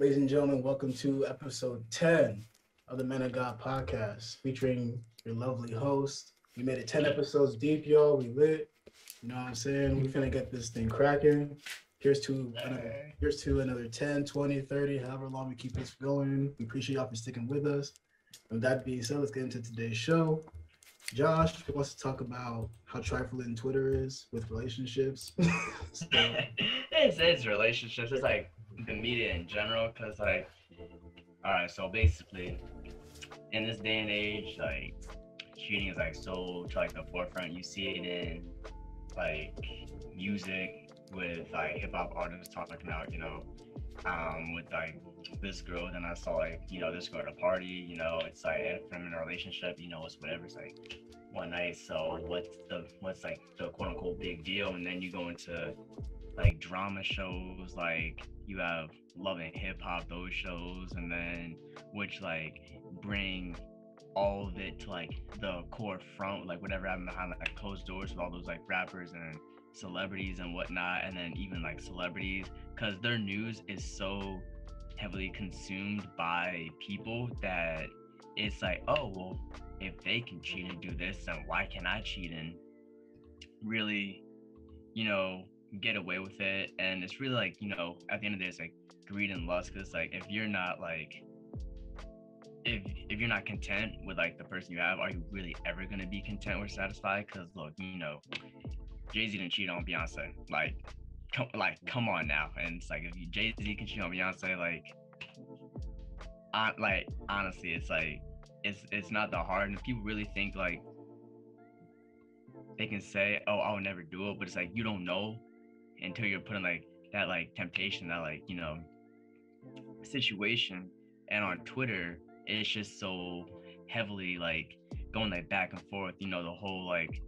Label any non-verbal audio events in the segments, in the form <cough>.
Ladies and gentlemen, welcome to episode 10 of the Men of God podcast, featuring your lovely host. We made it 10 episodes deep, y'all. We lit. You know what I'm saying? We're going to get this thing cracking. Here's to another, here's to another 10, 20, 30, however long we keep this going. We appreciate y'all for sticking with us. With that being said, let's get into today's show. Josh wants to talk about how trifling Twitter is with relationships. <laughs> so. <laughs> it's, it's relationships. It's like the media in general. Cause like, all right, so basically, in this day and age, like cheating is like so to like the forefront. You see it in like music with like hip hop artists talking about, you know, um, with like this girl. Then I saw like, you know, this girl at a party, you know, it's like I'm in a relationship, you know, it's whatever. It's like one night. So what's the what's like the quote unquote big deal? And then you go into like drama shows, like you have Love and Hip Hop, those shows, and then which like bring all of it to like the core front, like whatever happened behind like closed doors with all those like rappers and celebrities and whatnot, and then even like celebrities, because their news is so heavily consumed by people that it's like, oh well, if they can cheat and do this, then why can I cheat and really, you know, get away with it? And it's really like, you know, at the end of the day, it's like greed and lust. Cause like if you're not like if if you're not content with like the person you have, are you really ever gonna be content or satisfied? Cause look, you know, Jay Z didn't cheat on Beyonce. Like, come like come on now. And it's like if Jay Z can cheat on Beyonce, like, I, like honestly, it's like it's it's not that hard. And if people really think like they can say, "Oh, I'll never do it," but it's like you don't know until you're put in like that like temptation, that like you know situation. And on Twitter, it's just so heavily like going like back and forth. You know, the whole like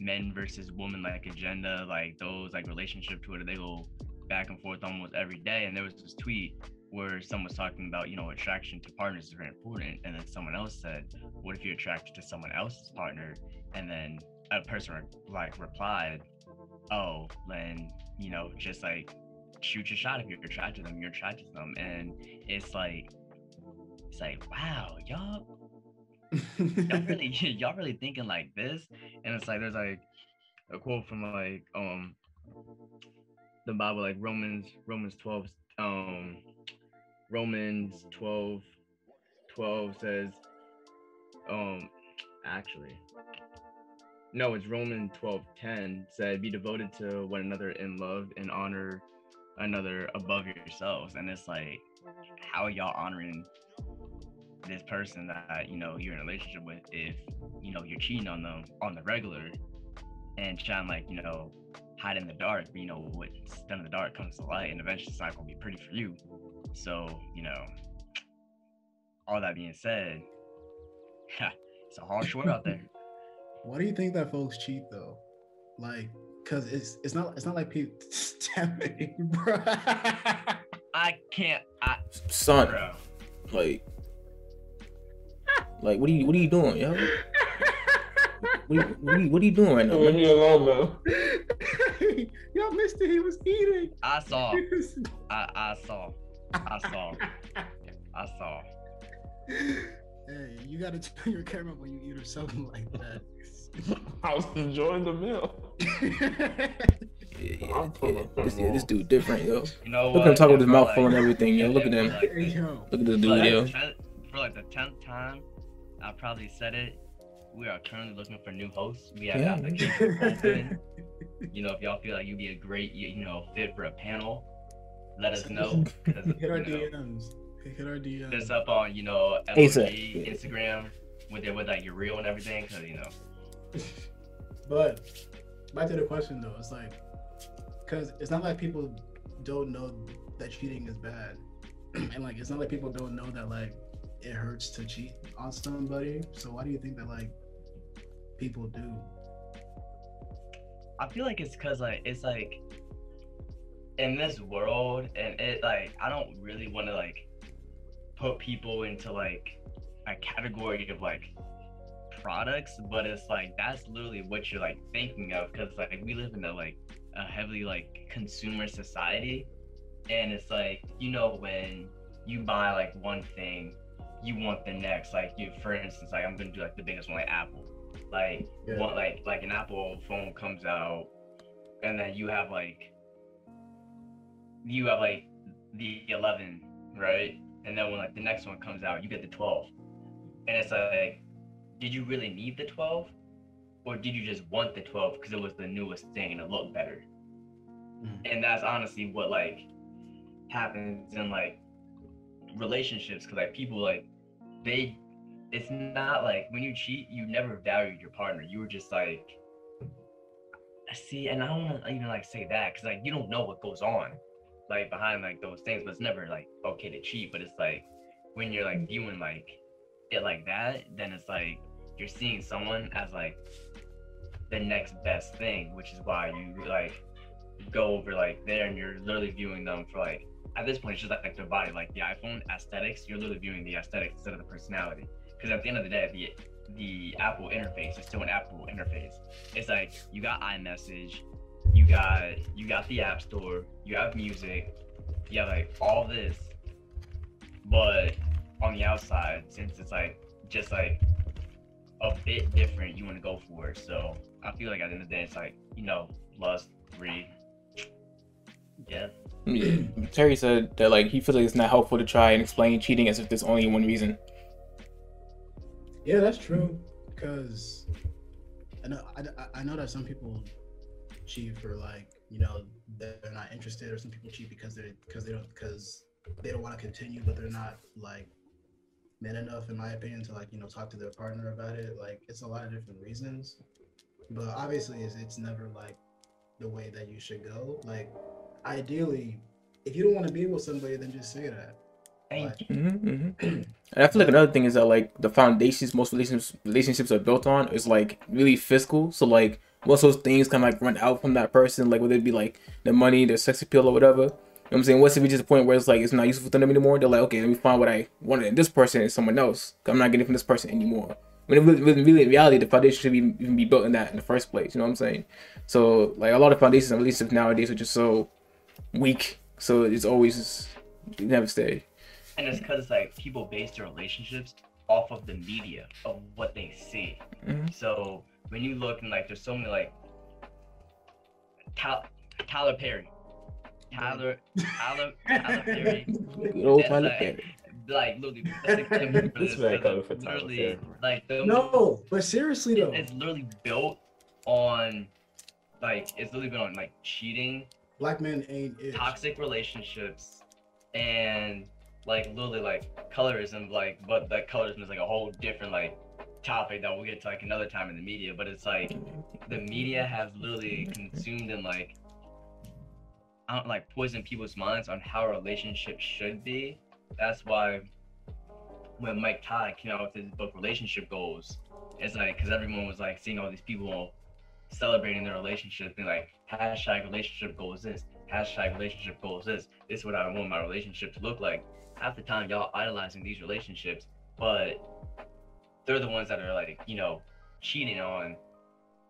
men versus woman like agenda, like those like relationship Twitter, they go back and forth almost every day. And there was this tweet where someone was talking about, you know, attraction to partners is very important. And then someone else said, What if you're attracted to someone else's partner? And then a person like replied, Oh, then, you know, just like shoot your shot if you're attracted to them, you're attracted to them. And it's like it's like, wow, y'all y'all really <laughs> <laughs> y'all really thinking like this? And it's like there's like a quote from like um the Bible, like Romans Romans 12 um Romans 12 12 says um actually no it's Roman 12 10 said be devoted to one another in love and honor another above yourselves. And it's like how are y'all honoring this person that you know you're in a relationship with if you know you're cheating on them on the regular and trying like you know hide in the dark you know what's done in the dark comes to light and eventually it's not to be pretty for you. So you know all that being said <laughs> it's a harsh world out there <laughs> why do you think that folks cheat though like because it's it's not it's not like people <laughs> bro <laughs> i can't i son bro. like like, what are you what are you doing, yo? what, are, what, are you, what are you doing right now? Leave me alone, man. <laughs> Y'all missed it. He was eating. I saw. I, I saw. I saw. I saw. Hey, you gotta turn your camera when you eat or something like that. <laughs> I was enjoying the meal. yeah, yeah, yeah. This, yeah, this dude different, yo. You know Look at him talking with his mouth full and <laughs> everything, yo. Look at him. Like, Look at this dude, yo. For like the tenth time, I probably said it. We are currently looking for new hosts. We have Yeah. applications <laughs> open. You know, if y'all feel like you'd be a great, you you know, fit for a panel, let us know. 'cause, Hit our know, DMs. Hit our DMs. This up on you know LOG, Instagram with it with like your reel and everything, because you know. <laughs> But back to the question though, it's like, because it's not like people don't know that cheating is bad, <clears throat> and like it's not like people don't know that like it hurts to cheat on somebody. So why do you think that like people do? I feel like it's because like it's like in this world, and it like I don't really want to like put people into like a category of like products, but it's like that's literally what you're like thinking of because like we live in a like a heavily like consumer society, and it's like you know when you buy like one thing, you want the next. Like you, for instance, like I'm gonna do like the biggest one, like Apple. Like Yeah. what, like like an Apple phone comes out, and then you have like you have like the 11, right? And then when like the next one comes out, you get the 12, and it's like, did you really need the 12, or did you just want the 12 because it was the newest thing and it looked better? Mhm. And that's honestly what like happens in like relationships because like people like they it's not like when you cheat you never valued your partner you were just like I see and i don't want to even like say that because like you don't know what goes on like behind like those things but it's never like okay to cheat but it's like when you're like viewing like it like that then it's like you're seeing someone as like the next best thing which is why you like go over like there and you're literally viewing them for like at this point it's just like, like their body like the iphone aesthetics you're literally viewing the aesthetics instead of the personality. Because at the end of the day the the apple interface is still an apple interface. It's like you got iMessage, you got you got the app store, you have music, you have like all this, but on the outside, since it's like just like a bit different, you want to go for it. So I feel like at the end of the day, it's like you know, lust, greed. Yeah, Yeah. Terry said that like he feels like it's not helpful to try and explain cheating as if there's only one reason. Yeah, that's true. Because I know I, I- I know that some people cheat for like you know they're not interested, or some people cheat because they because they don't because they don't want to continue, but they're not like men enough, in my opinion, to like you know talk to their partner about it. Like it's a lot of different reasons, but obviously it's, it's never like the way that you should go. Like ideally, if you don't want to be with somebody, then just say that. Thank Like, hmm hmm <clears throat> And I feel like another thing is that like the foundations most relationships relationships are built on is like really fiscal. So like once those things kind of like run out from that person, like whether it be like the money, the sex appeal, or whatever. You know what I'm saying? Once it reaches a point where it's like it's not useful to them anymore, they're like, okay, let me find what I wanted in this person and someone else. I'm not getting it from this person anymore. When really, really, really in reality, the foundation should be, even be built in that in the first place. You know what I'm saying? So like a lot of foundations and relationships nowadays are just so weak. So it's always it never stay. and it's because it's like people base their relationships off of the media of what they see. Mhm. So when you look and like there's so many like Tyler, Tyler Perry, Tyler, Tyler, Tyler <laughs> Perry, Good old Tyler like- Perry. like literally that's <laughs> example for This this, man coming like, for Tyler Perry. like the No, but seriously though, it's literally built on like it's literally been on like cheating, black men ain't it. toxic relationships, and like literally like colorism. Like, but that colorism is like a whole different like topic that we'll get to like another time in the media. But it's like the media has literally consumed and like I don't like poison people's minds on how relationships should be. That's why when Mike Todd came out with his book Relationship Goals, it's like because everyone was like seeing all these people celebrating their relationship, being like hashtag relationship goals this, hashtag relationship goals this. This is what I want my relationship to look like. Half the time y'all idolizing these relationships, but they're the ones that are like you know cheating on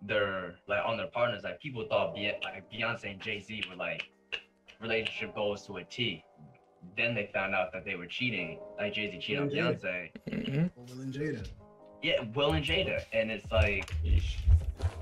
their like on their partners. Like people thought like Beyonce and Jay Z were like relationship goals to a T. Then they found out that they were cheating. Like Jay Z cheated on Yeah. Beyonce. Mhm. Will and Jada. Yeah, Will and Jada, and it's like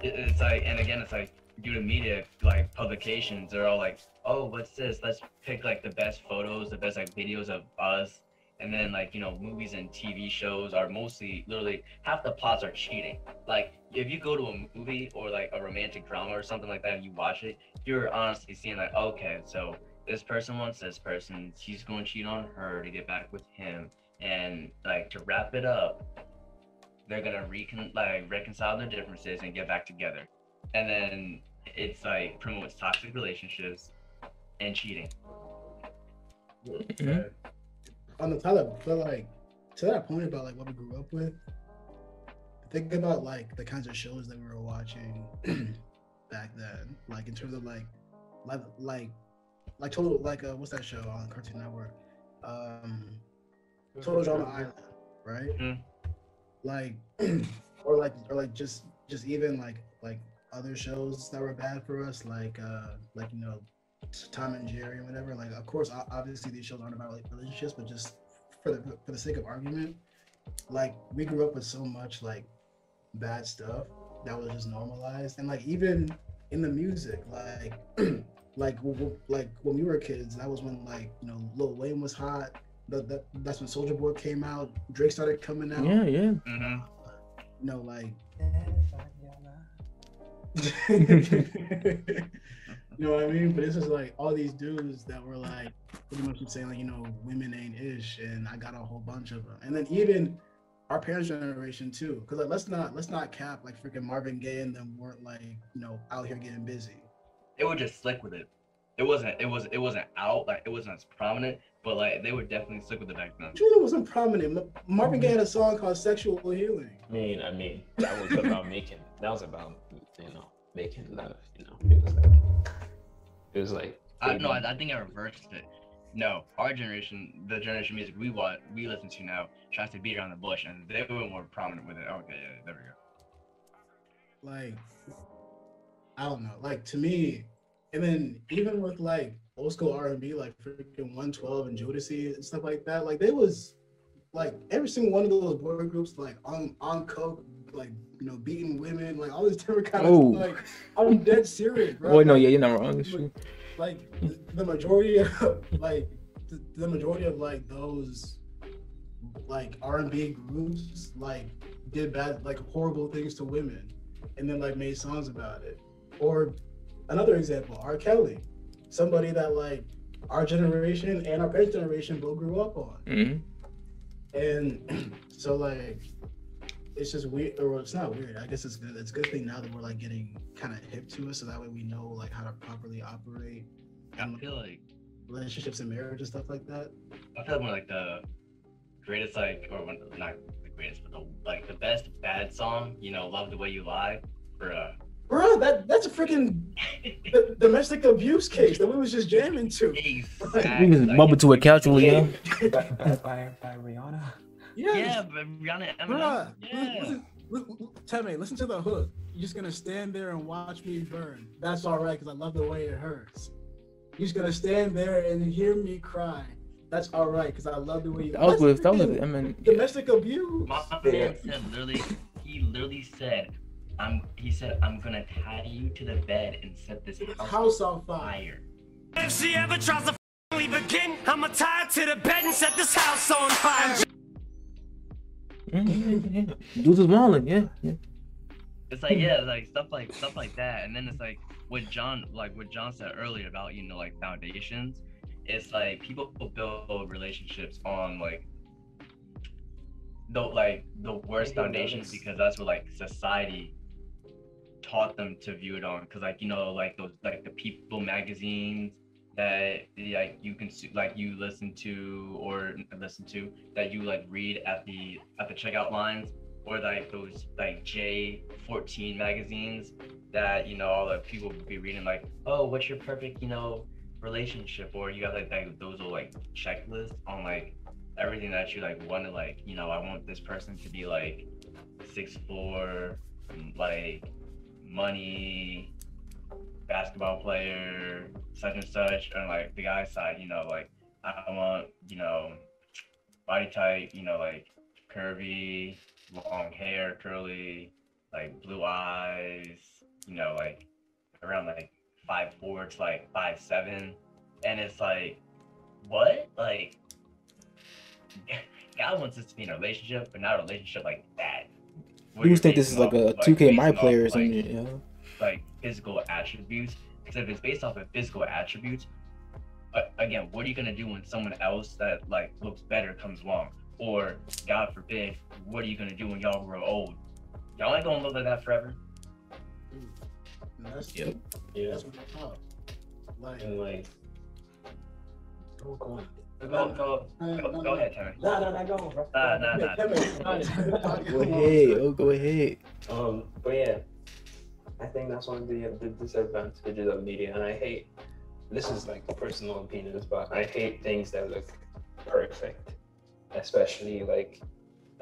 it's like and again it's like due to media like publications they're all like oh what's this let's pick like the best photos the best like videos of us and then like you know movies and tv shows are mostly literally half the plots are cheating like if you go to a movie or like a romantic drama or something like that and you watch it you're honestly seeing like okay so this person wants this person she's going to cheat on her to get back with him and like to wrap it up they're gonna recon like reconcile their differences and get back together and then it's like promotes toxic relationships and cheating Mhm. On the Tyler, but like to that point about like what we grew up with. Think about like the kinds of shows that we were watching <clears throat> back then, like in terms of like, like, like, like total, like, uh, what's that show on Cartoon Network? Um, Total Drama Island, right? Mhm. Like, <clears throat> or like, or like just, just even like, like other shows that were bad for us, like, uh, like you know, Tom and Jerry and whatever. Like, of course, obviously these shows aren't about like relationships, but just for the for the sake of argument, like we grew up with so much like bad stuff that was just normalized, and like even in the music, like <clears throat> like w- w- like when we were kids, that was when like you know Lil Wayne was hot. That, that that's when Soulja Boy came out. Drake started coming out. Yeah, yeah. hmm You know, like <laughs> you know what I mean? But it's just like all these dudes that were like pretty much saying like, you know, women ain't ish, and I got a whole bunch of them. And then even our parents' generation too, because like let's not let's not cap like freaking Marvin Gaye and them weren't like you know out here getting busy. They was just slick with it. It wasn't. It was. It wasn't out. Like it wasn't as prominent. But like they were definitely slick with it back then. Julia wasn't prominent. Ma- Marvin Gaye had a song called "Sexual Healing." I mean, I mean, that was about <laughs> making. That was about you know making love. You know, it was like it was like. I, no, I, I think I reversed it. No, our generation, the generation of music we want, we listen to now, tries to beat around the bush, and they were more prominent with it. Okay, yeah, there we go. like I don't know, like to me, and then even with like old school R and B, like freaking 112 and Jodeci and stuff like that, like they was like every single one of those boy groups, like on on coke, like you know, beating women, like all this <laughs> different kind Oh. of like I'm dead serious, bro. Oh no, yeah, you're not wrong. It's true. like the- the majority of <laughs> like the, majority of like those like R&B groups like did bad like horrible things to women and then like made songs about it. Or another example R. Kelly somebody that like our generation and our parents generation both grew up on. Mhm. and <clears throat> so like it's just weird or it's not weird i guess it's good it's a good thing now that we're like getting kind of hip to it so that way we know like how to properly operate I and feel like relationships and marriage and stuff like that I feel like one of like the greatest like or one not the greatest, but the like the best bad song. You know, love the way you lie. For uh, bro that that's a freaking <laughs> d- domestic abuse case that we was just jamming to exactly. We just like, bubble to it casually, yeah. <laughs> by, by, by, by Rihanna. Yes. Yeah, but Rihanna and Eminem. Yeah. listen, listen, tell me, listen to the hook. You're just gonna stand there and watch me burn. That's all right, because I love the way it hurts. You're just gonna stand there and hear me cry. That's all right, because I love the way you. That was with that was freaking I mean domestic abuse. My man said literally, he literally said, "I'm." He said, "I'm gonna tie you to the bed and set this house, House on on fire. fire." If she ever tries to f- leave again, I'ma tie her to the bed and set this house on fire. Mhm, yeah. Dudes wilding, yeah, yeah. It's like yeah, like stuff like stuff like that, and then it's like what John like what John said earlier about you know like foundations. It's like people build relationships on like the like the worst foundations because that's what like society taught them to view it on. Because like you know like those like the People magazines that like you can like you listen to or listen to that you like read at the at the checkout lines or like those like J14 magazines that you know all the people be reading like oh what's your perfect you know relationship? Or you got like, like those are like checklists on like everything that you like want to like you know I want this person to be like six four like money basketball player such and such and like the guy side you know like I want you know body type you know like curvy long hair, curly, like blue eyes, you know, like around like five four to like five seven. And it's like, what? Like <laughs> God wants us to be in a relationship, but not a relationship like that. People you're think this is like a off, 2K my player or like, something, yeah. Like physical attributes. Because if it's based off of physical attributes, uh, again, what are you gonna do when someone else that like looks better comes along? Or God forbid, what are you gonna do when y'all grow old? Y'all ain't gonna live like that forever. And that's, Yep. Yeah. that's what they taught. Like, And like, oh, go on. Go, go, go, go ahead, Timmy. Nah, nah, nah, go on, bro. Nah, nah, nah. <laughs> Go ahead, oh go ahead. Um, but yeah, I think that's one of the, the disadvantages of media, and I hate. This is like personal opinions, but I hate things that look perfect, especially like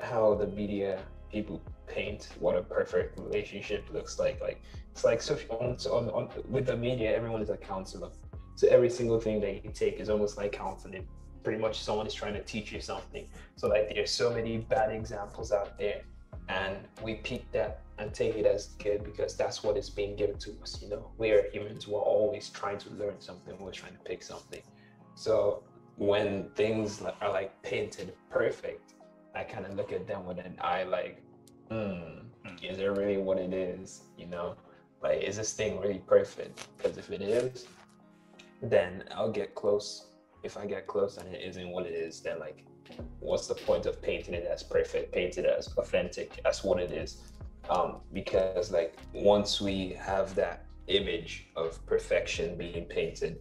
how the media people paint what a perfect relationship looks like. Like it's like so on, on, on with the media, everyone is a counselor So every single thing that you take is almost like counseling. Pretty much someone is trying to teach you something. So like there's so many bad examples out there and we pick that and take it as good because that's what is being given to us. You know, we are humans. We're always trying to learn something. We're trying to pick something. So when things are like painted perfect, I kind of look at them with an eye like, hmm, is it really what it is? You know, like is this thing really perfect? Because if it is, then I'll get close. If I get close and it isn't what it is, then like, what's the point of painting it as perfect, paint it as authentic as what it is? Um, because like once we have that image of perfection being painted,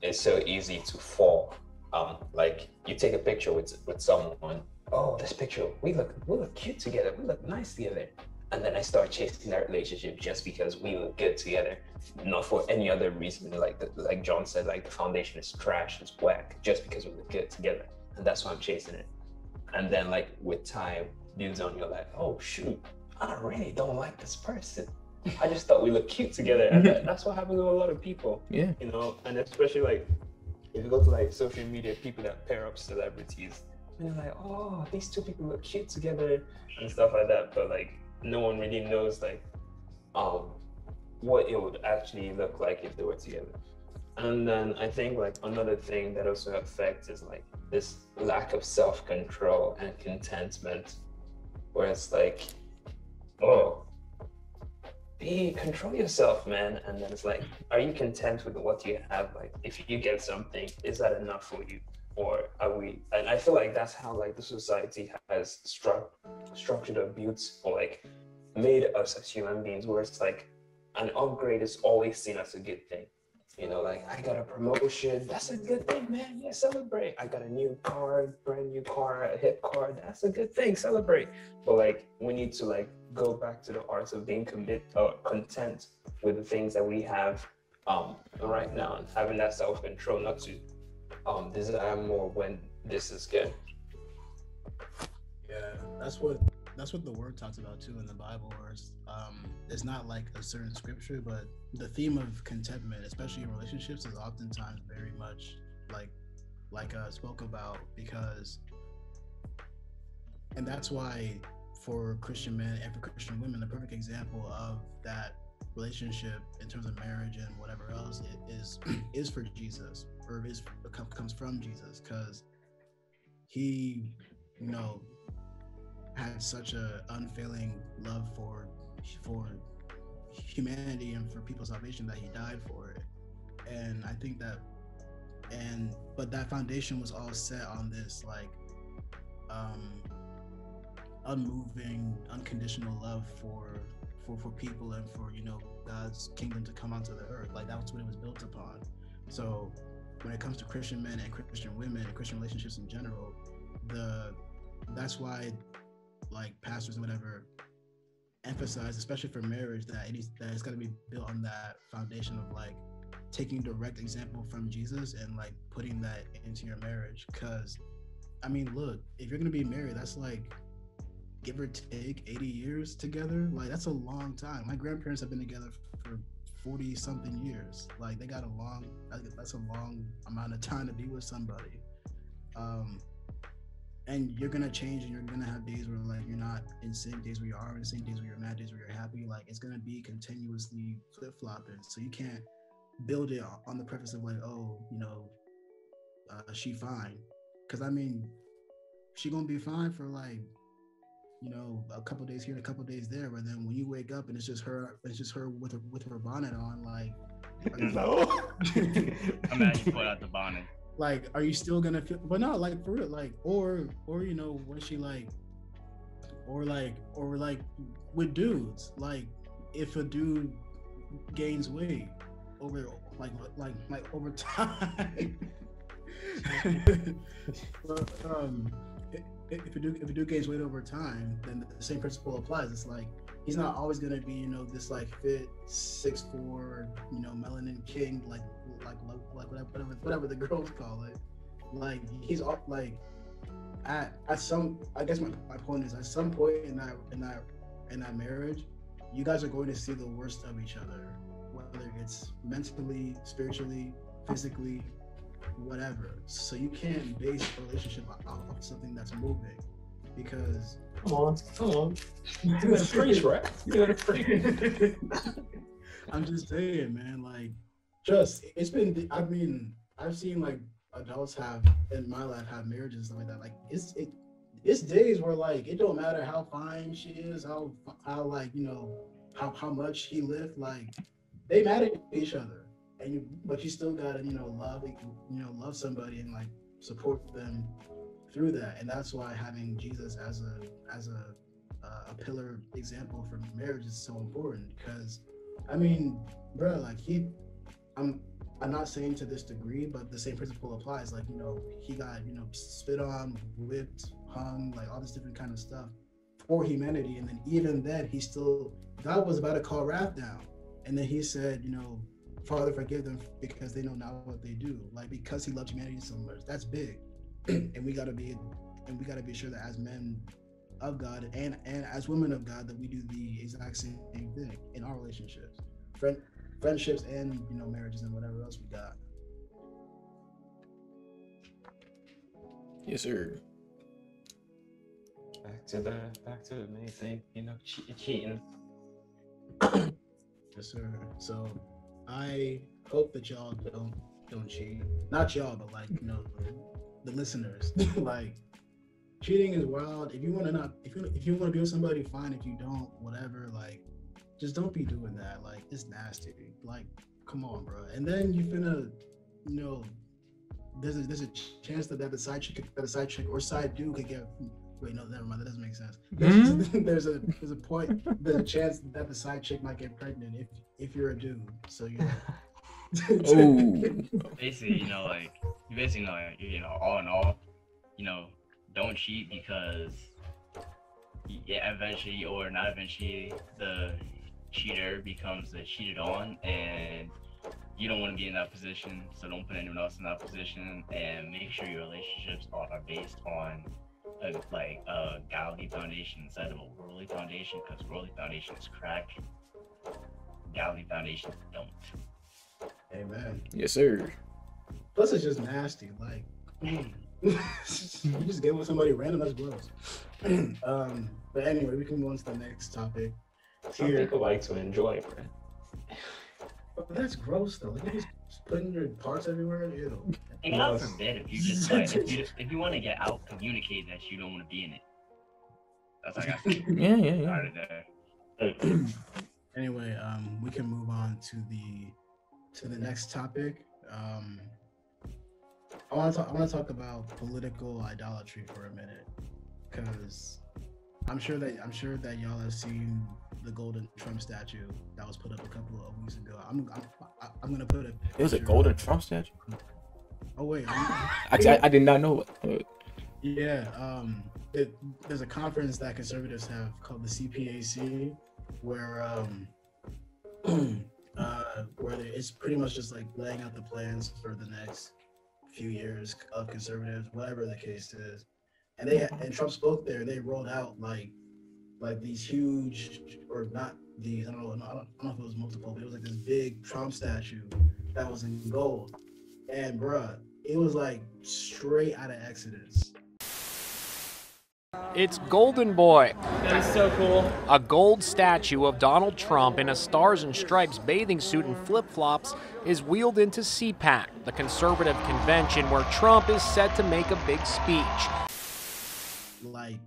it's so easy to fall. Um, like you take a picture with with someone, oh, this picture, we look we look cute together, we look nice together. And then I start chasing that relationship just because we look good together, not for any other reason. Like the, like John said, like the foundation is trash, it's whack, just because we look good together, and that's why I'm chasing it. And then like with time, dudes on you're like, oh shoot, I really don't like this person. I just thought we looked cute together, and that, that's what happens with a lot of people Yeah. you know, and especially like if you go to like social media, people that pair up celebrities, and you're like, oh, these two people look cute together and stuff like that, but like no one really knows like um what it would actually look like if they were together. And then I think like another thing that also affects is like this lack of self-control and contentment, where it's like, oh, be control yourself, man. And then it's like, are you content with what you have? Like, if you get something, is that enough for you? Or are we? And I feel like that's how like the society has struck structured or built or like made us as human beings, where it's like an upgrade is always seen as a good thing. You know, like I got a promotion, that's a good thing, man. Yeah, celebrate. I got a new car, brand new car, a hip car, that's a good thing. Celebrate. But like we need to like go back to the arts of being commit uh, content with the things that we have um right now and having that self-control not to um desire more when this is good. Yeah, that's what that's what the word talks about too in the Bible. Where it's, um, it's not like a certain scripture, but the theme of contentment, especially in relationships, is oftentimes very much like like I spoke about because, and that's why for Christian men and for Christian women, the perfect example of that relationship in terms of marriage and whatever else it is <clears throat> is for Jesus or is comes from Jesus because he you know had such a unfailing love for for humanity and for people's salvation that he died for it. And i think that and but that foundation was all set on this like um unmoving unconditional love for for for people and for you know god's kingdom to come onto the earth. Like that's what it was built upon. So when it comes to christian men and christian women and christian relationships in general the that's why like pastors and whatever emphasize especially for marriage that it is that it's got to be built on that foundation of like taking direct example from jesus and like putting that into your marriage. Because i mean look if you're gonna be married that's like give or take 80 years together like that's a long time. My grandparents have been together for 40 something years. Like they got a long that's a long amount of time to be with somebody. Um and you're gonna change and you're gonna have days where like you're not in sync days where you are in sync days where you're mad days where you're happy like it's gonna be continuously flip-flopping so you can't build it on the preface of like oh you know uh, she fine because i mean she gonna be fine for like you know a couple days here and a couple days there but then when you wake up and it's just her it's just her with her with her bonnet on like <laughs> are you- No. <laughs> I'm actually put out the bonnet. Like are you still gonna feel but no like for real like or or you know when she like or like or like with dudes like if a dude gains weight over like like like over time. <laughs> But, um i- if a dude if a dude gains weight over time then the same principle applies. It's like he's not always gonna be you know this like fit six four you know melanin king like like like whatever whatever, the <laughs> girls call it like he's all like at at some i guess my, my point is at some point in that in that in that marriage you guys are going to see the worst of each other whether it's mentally spiritually physically, whatever. So you can't base a relationship off of something that's moving because Come on, come on. You gotta <laughs> preach, right? You gotta preach. <laughs> I'm just saying, man, like just it's been I mean, I've seen like adults have in my life have marriages and stuff like that. Like it's it it's days where like it don't matter how fine she is, how how like, you know, how how much he lived, like they mad at each other. And you but you still gotta, you know, love you know, love somebody and like support them through that. And that's why having Jesus as a as a uh, a pillar example for marriage is so important because I mean, bro, like he, I'm, I'm not saying to this degree, but the same principle applies. Like you know, he got you know spit on, whipped, hung, like all this different kind of stuff for humanity, and then even then, he still God was about to call wrath down, and then he said, you know, Father, forgive them because they know not what they do. Like because he loved humanity so much, that's big, <clears throat> and we gotta be, and we gotta be sure that as men of God and and as women of God that we do the exact same thing in our relationships, friend friendships and you know marriages and whatever else we got. Yes, sir. Back to the back to the main thing, you know, che- cheating. <coughs> Yes, sir. So I hope that y'all don't don't cheat. Not y'all, but like you know the listeners. <laughs> like cheating is wild. If you want to not, if you if you want to be with somebody, fine. If you don't, whatever. Like, just don't be doing that. Like, it's nasty. Like, come on, bro. And then you finna, you know, there's a there's a chance that that side chick that a side chick or side dude could get. Wait, no, never mind. That doesn't make sense. There's, hmm? <laughs> there's a there's a point. There's a chance that the side chick might get pregnant if if you're a dude. So you. <laughs> <laughs> Oh, basically, you know, like you basically know, like, you know, all in all, you know, don't cheat because yeah, eventually or not eventually, the cheater becomes the cheated on, and you don't want to be in that position. So don't put anyone else in that position, and make sure your relationships are based on a, like a godly foundation instead of a worldly foundation, because worldly foundations crack, godly foundations don't. Amen. yes, sir. Plus, it's just nasty. Like, <laughs> you just get with somebody random. That's gross. <clears throat> um, but anyway, we can move on to the next topic. Some Here, people like to enjoy, bro. but that's gross though. Like, you just putting your parts everywhere. Ew. And God forbid if you just like if you if you want to get out, communicate that you don't want to be in it. That's like I <laughs> think Yeah, yeah, yeah. <clears throat> Anyway, um, we can move on to the to the next topic. Um, I want to talk. I want to talk about political idolatry for a minute, because I'm sure that I'm sure that y'all have seen the golden Trump statue that was put up a couple of weeks ago. I'm I'm, I'm gonna put a. It was a golden Trump statue. Oh wait. Actually, I, I did not know. Yeah, um, it, there's a conference that conservatives have called the CPAC, where um, <clears throat> uh, where they- it's pretty much just like laying out the plans for the next few years of conservatives, whatever the case is. And they and Trump spoke there. They rolled out like like these huge or not these. I don't know. I don't, I don't know if it was multiple, but it was like this big Trump statue that was in gold. And bruh, it was like straight out of Exodus. It's Golden Boy, That is so cool. a gold statue of Donald Trump in a stars and stripes bathing suit and flip flops, is wheeled into CPAC, the conservative convention where Trump is set to make a big speech. like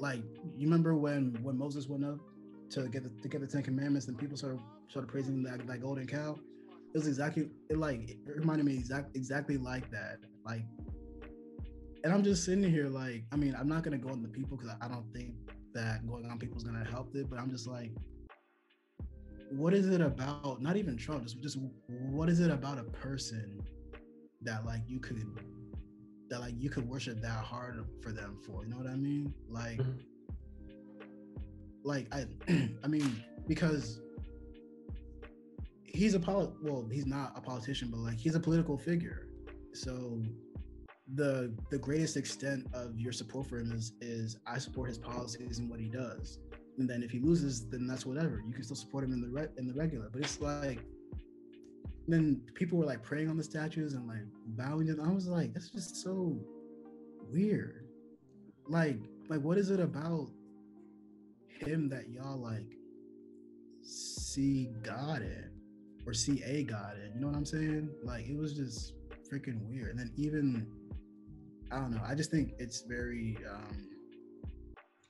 like you remember when when Moses went up to get the to get the Ten Commandments and people started started praising that that golden cow? It was exactly it like it reminded me exact exactly like that. Like and I'm just sitting here like I mean I'm not gonna go on the people because I, I don't think that going on people is gonna help it, but I'm just like what is it about not even Trump, just just what is it about a person that like you could that like you could worship that hard for them for you know what i mean like Mhm. like i <clears throat> i mean because he's a poli- well he's not a politician but like he's a political figure so the the greatest extent of your support for him is is i support his policies and what he does and then if he loses then that's whatever you can still support him in the re- in the regular but it's like then people were like praying on the statues and like bowing. And I was like, that's just so weird. Like, like what is it about him that y'all like see God in or see a God in? You know what I'm saying? Like it was just freaking weird. And then even I don't know. I just think it's very um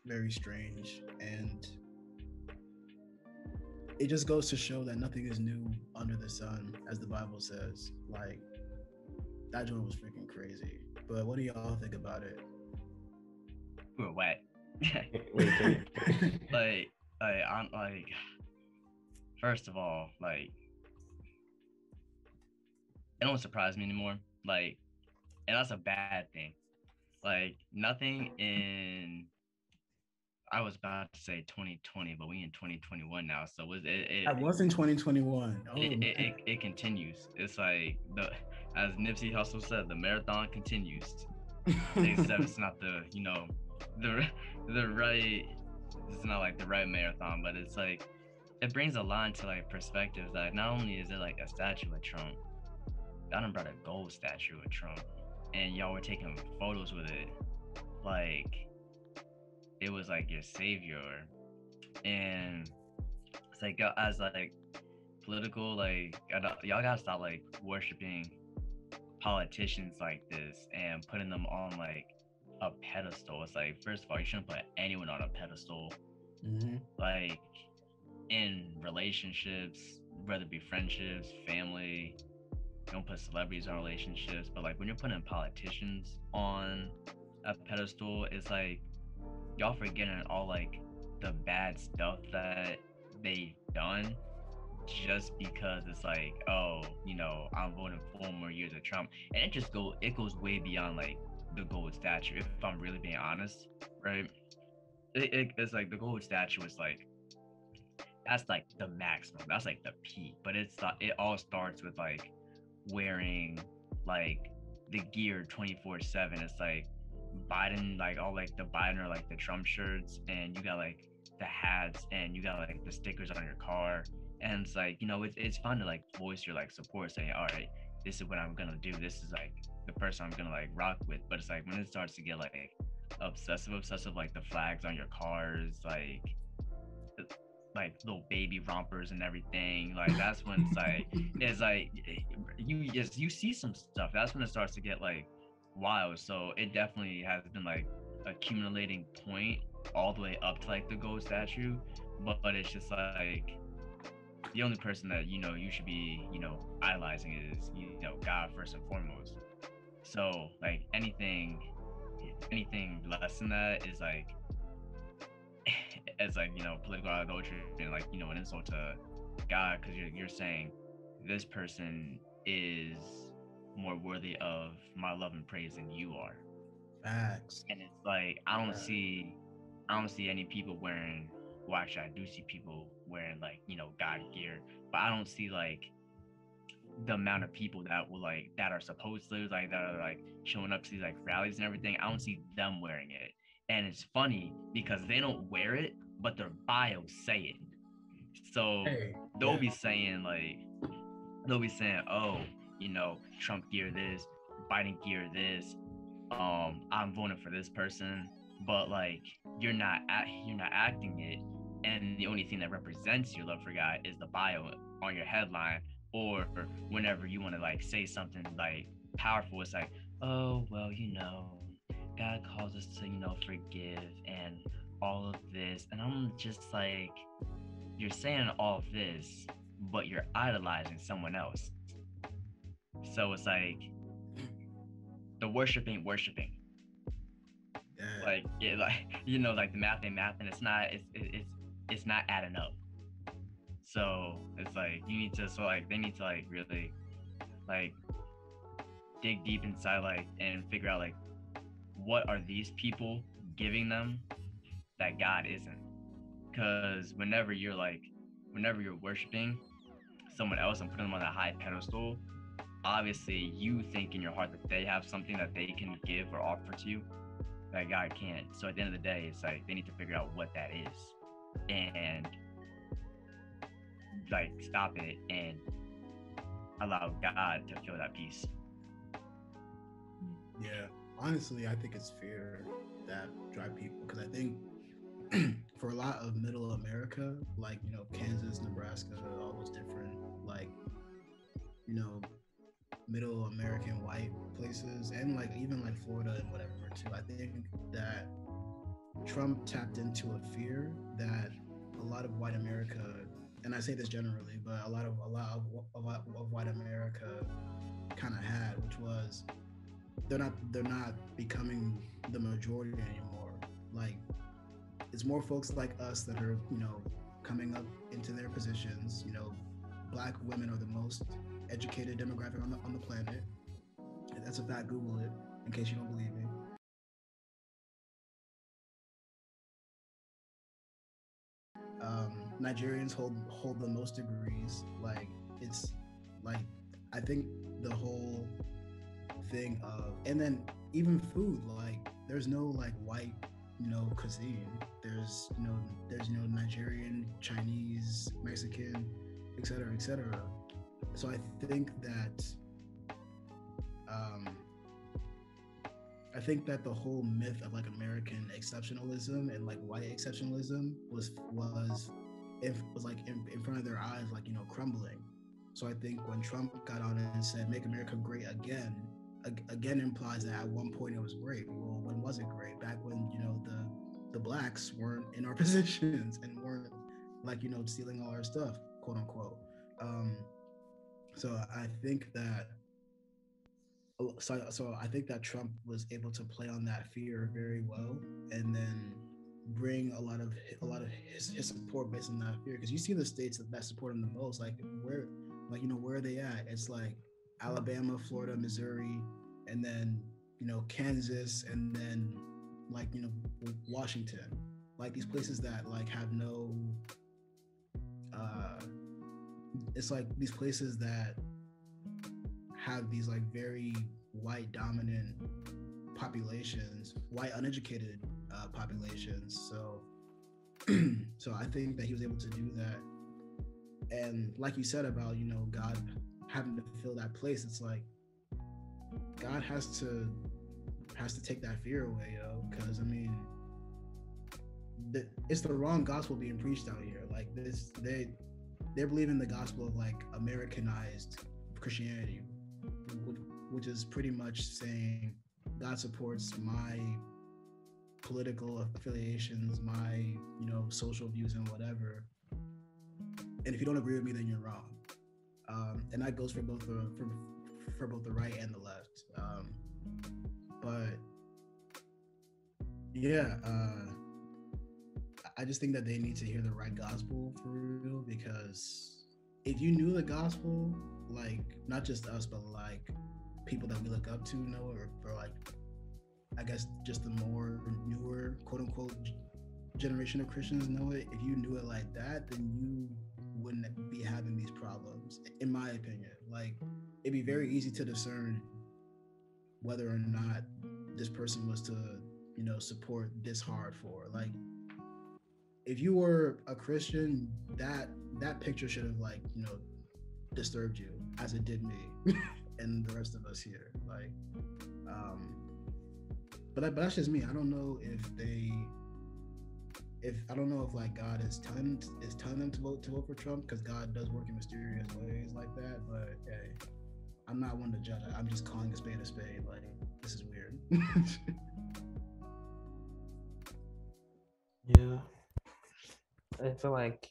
very strange and it just goes to show that nothing is new under the sun, as the Bible says. Like that joint was freaking crazy. But what do y'all think about it? We're wet. <laughs> <laughs> Like, like, I'm like, first of all, like, it don't surprise me anymore. Like, and that's a bad thing. Like, nothing in, I was about to say 2020, but we in 2021 now. So it, it, it I was in 2021. Oh, it, it, it, it continues. It's like the as Nipsey Hussle said, the marathon continues. Except it's not the you know the the right. It's not like the right marathon, but it's like it brings a lot into like perspective. Like not only is it like a statue of Trump, I done brought a gold statue of Trump, and y'all were taking photos with it, like it was like your savior, and it's like as like political like y'all gotta stop like worshiping politicians like this and putting them on like a pedestal. It's like first of all you shouldn't put anyone on a pedestal. Mhm. like in relationships whether it be friendships family don't put celebrities on relationships but like when you're putting politicians on a pedestal it's like y'all forgetting all like the bad stuff that they've done just because it's like oh you know i'm voting four more years of trump. And it just go it goes way beyond like the gold statue if i'm really being honest right? It, it- it's like the gold statue is like that's like the maximum that's like the peak but it's not it all starts with like wearing like the gear 24 7 it's like biden like all like the biden or like the trump shirts and you got like the hats and you got like the stickers on your car. And it's like you know it's, it's fun to like voice your like support saying all right this is what i'm gonna do. This is like the person i'm gonna like rock with. But it's like when it starts to get like obsessive obsessive like the flags on your cars like like little baby rompers and everything like that's when it's like it's like you just you see some stuff. That's when it starts to get like wild. So it definitely has been like accumulating point all the way up to like the gold statue. But, but it's just like the only person that you know you should be you know idolizing is you know god first and foremost. So like anything anything less than that is like as like you know political idolatry and like you know an insult to god because you're, you're saying this person is more worthy of my love and praise than you are Facts. and it's like I don't Yeah. see I don't see any people wearing well actually I do see people wearing like you know God gear but I don't see like the amount of people that will like that are supposed to like that are like showing up to these like rallies and everything I don't see them wearing it and it's funny because they don't wear it but their bio say it so Hey, they'll yeah. be saying like they'll be saying oh you know trump gear this biden gear this um i'm voting for this person but like you're not act- you're not acting it and the only thing that represents your love for god is the bio on your headline or whenever you want to like say something like powerful it's like oh well you know god calls us to you know forgive and all of this and i'm just like you're saying all of this, but you're idolizing someone else. So it's like the worship ain't worshiping. yeah. Like it, like <laughs> you know, like the math ain't math, and it's not it's it's it's not adding up. So it's like you need to so like they need to like really like dig deep inside like and figure out like what are these people giving them that God isn't. Because whenever you're like whenever you're worshiping someone else and putting them on a high pedestal obviously you think in your heart that they have something that they can give or offer to you that god can't. So at the end of the day it's like they need to figure out what that is and like stop it and allow God to feel that peace. Mm-hmm. Yeah, honestly, I think it's fear that drive people because I think <clears throat> for a lot of middle America, like you know Kansas, Nebraska, all those different like you know middle American white places, and like even like Florida and whatever too. I think that Trump tapped into a fear that a lot of white America, and I say this generally, but a lot of a lot of, of, of white America kind of had, which was they're not they're not becoming the majority anymore. Like it's more folks like us that are you know coming up into their positions. You know, black women are the most educated demographic on the on the planet. And that's a fact. Google it in case you don't believe me. Um, Nigerians hold hold the most degrees. Like it's like I think the whole thing of and then even food like there's no like white know cuisine there's know there's know nigerian chinese mexican etc cetera, etc cetera. so i think that um i think that the whole myth of like american exceptionalism and like white exceptionalism was was was like in, in front of their eyes like you know crumbling so i think when trump got on and said make america great again again implies that at one point it was great. Well, when was it great? Back when the blacks weren't in our <laughs> positions and weren't like you know stealing all our stuff, quote unquote. Um, so I think that so so I think that Trump was able to play on that fear very well, and then bring a lot of a lot of his, his support based on that fear. Because you see the states that, that support him the most, like where like you know where are they at? It's like Alabama, Florida, Missouri, and then you know Kansas, and then like you know Washington, like these places that like have no. Uh, it's like these places that have these like very white dominant populations, white uneducated uh, populations. So, <clears throat> so I think that he was able to do that. And like you said about you know God having to fill that place, it's like God has to has to take that fear away, yo. Because I mean, the, it's the wrong gospel being preached out here. Like this, they they're believing the gospel of like Americanized Christianity, which, which is pretty much saying God supports my political affiliations, my you know social views and whatever. And if you don't agree with me, then you're wrong um, and that goes for both the for, for both the right and the left. Um, but yeah, uh, I just think that they need to hear the right gospel for real because if you knew the gospel, like not just us, but like people that we look up to know, or, or like I guess just the more newer quote unquote generation of Christians know it. If you knew it like that, then you wouldn't be having these problems, in my opinion. Like, it'd be very easy to discern whether or not this person was to, you know, support this hard for. Like, if you were a Christian, that that picture should have like, you know, disturbed you as it did me <laughs> and the rest of us here. Like, um, but, that, but that's just me. I don't know if they if I don't know if like God is telling is telling them to vote to vote for Trump because God does work in mysterious ways like that. But hey, I'm not one to judge. I'm just calling a spade a spade. Like this is weird. <laughs> yeah, I feel like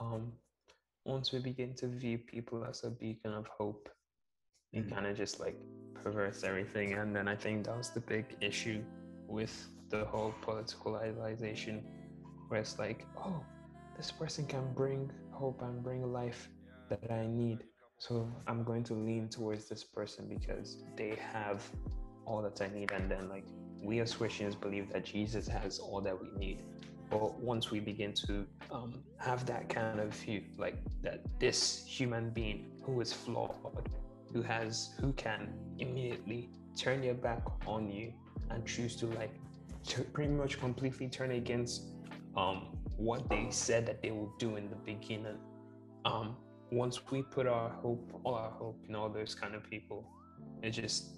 um once we begin to view people as a beacon of hope, it mm-hmm. kind of just like perverts everything. And then I think that was the big issue with the whole political politicalization where it's like, oh, this person can bring hope and bring life that I need. So I'm going to lean towards this person because they have all that I need. And then, like, we as Christians believe that Jesus has all that we need. But once we begin to um, have that kind of view, like that this human being who is flawed, who has, who can immediately turn their back on you and choose to like pretty much completely turn against um, what they said that they will do in the beginning. Um, once we put our hope, all our hope in all those kind of people, it just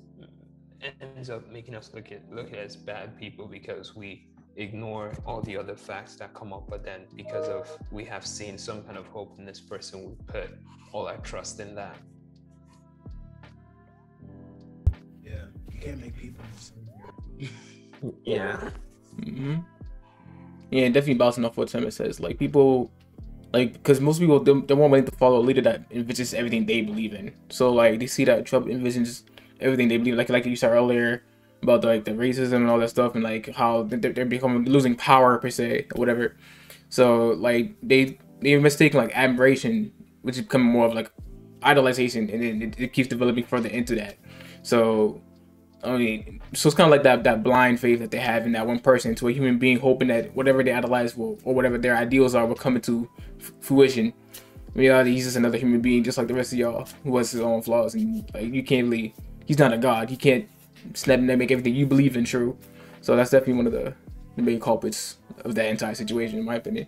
ends up making us look at look at as bad people because we ignore all the other facts that come up. But then because of we have seen some kind of hope in this person, we put all our trust in that. Yeah, you can't make people. <laughs> Yeah. hmm Yeah, definitely bouncing off what Tim says. Like people, like because most people they, they want to follow a leader that envisions everything they believe in. So like they see that Trump envisions everything they believe. Like like you said earlier about the, like the racism and all that stuff, and like how they're, they're becoming losing power per se or whatever. So like they they mistake like admiration, which is becoming more of like idolization, and then it, it keeps developing further into that. So I mean, so it's kind of like that that blind faith that they have in that one person to a human being, hoping that whatever they idolize will or whatever their ideals are will come into fruition. Reality, he's just another human being, just like the rest of y'all, who has his own flaws, and like you can't really. He's not a god. He can't snap and make everything you believe in true. So that's definitely one of the, the main culprits of that entire situation, in my opinion.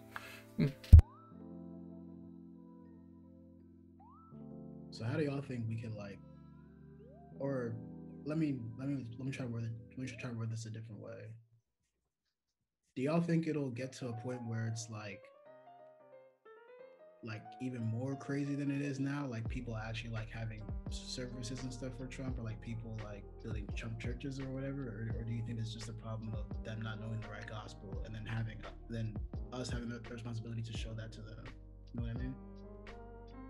So how do y'all think we can like, or let me let me let me try to word it, let me try to word this a different way. Do y'all think it'll get to a point where it's like, like even more crazy than it is now? Like people actually like having services and stuff for Trump, or like people like building Trump churches or whatever, or, or do you think it's just a problem of them not knowing the right gospel and then having then us having the responsibility to show that to them? You know what I mean?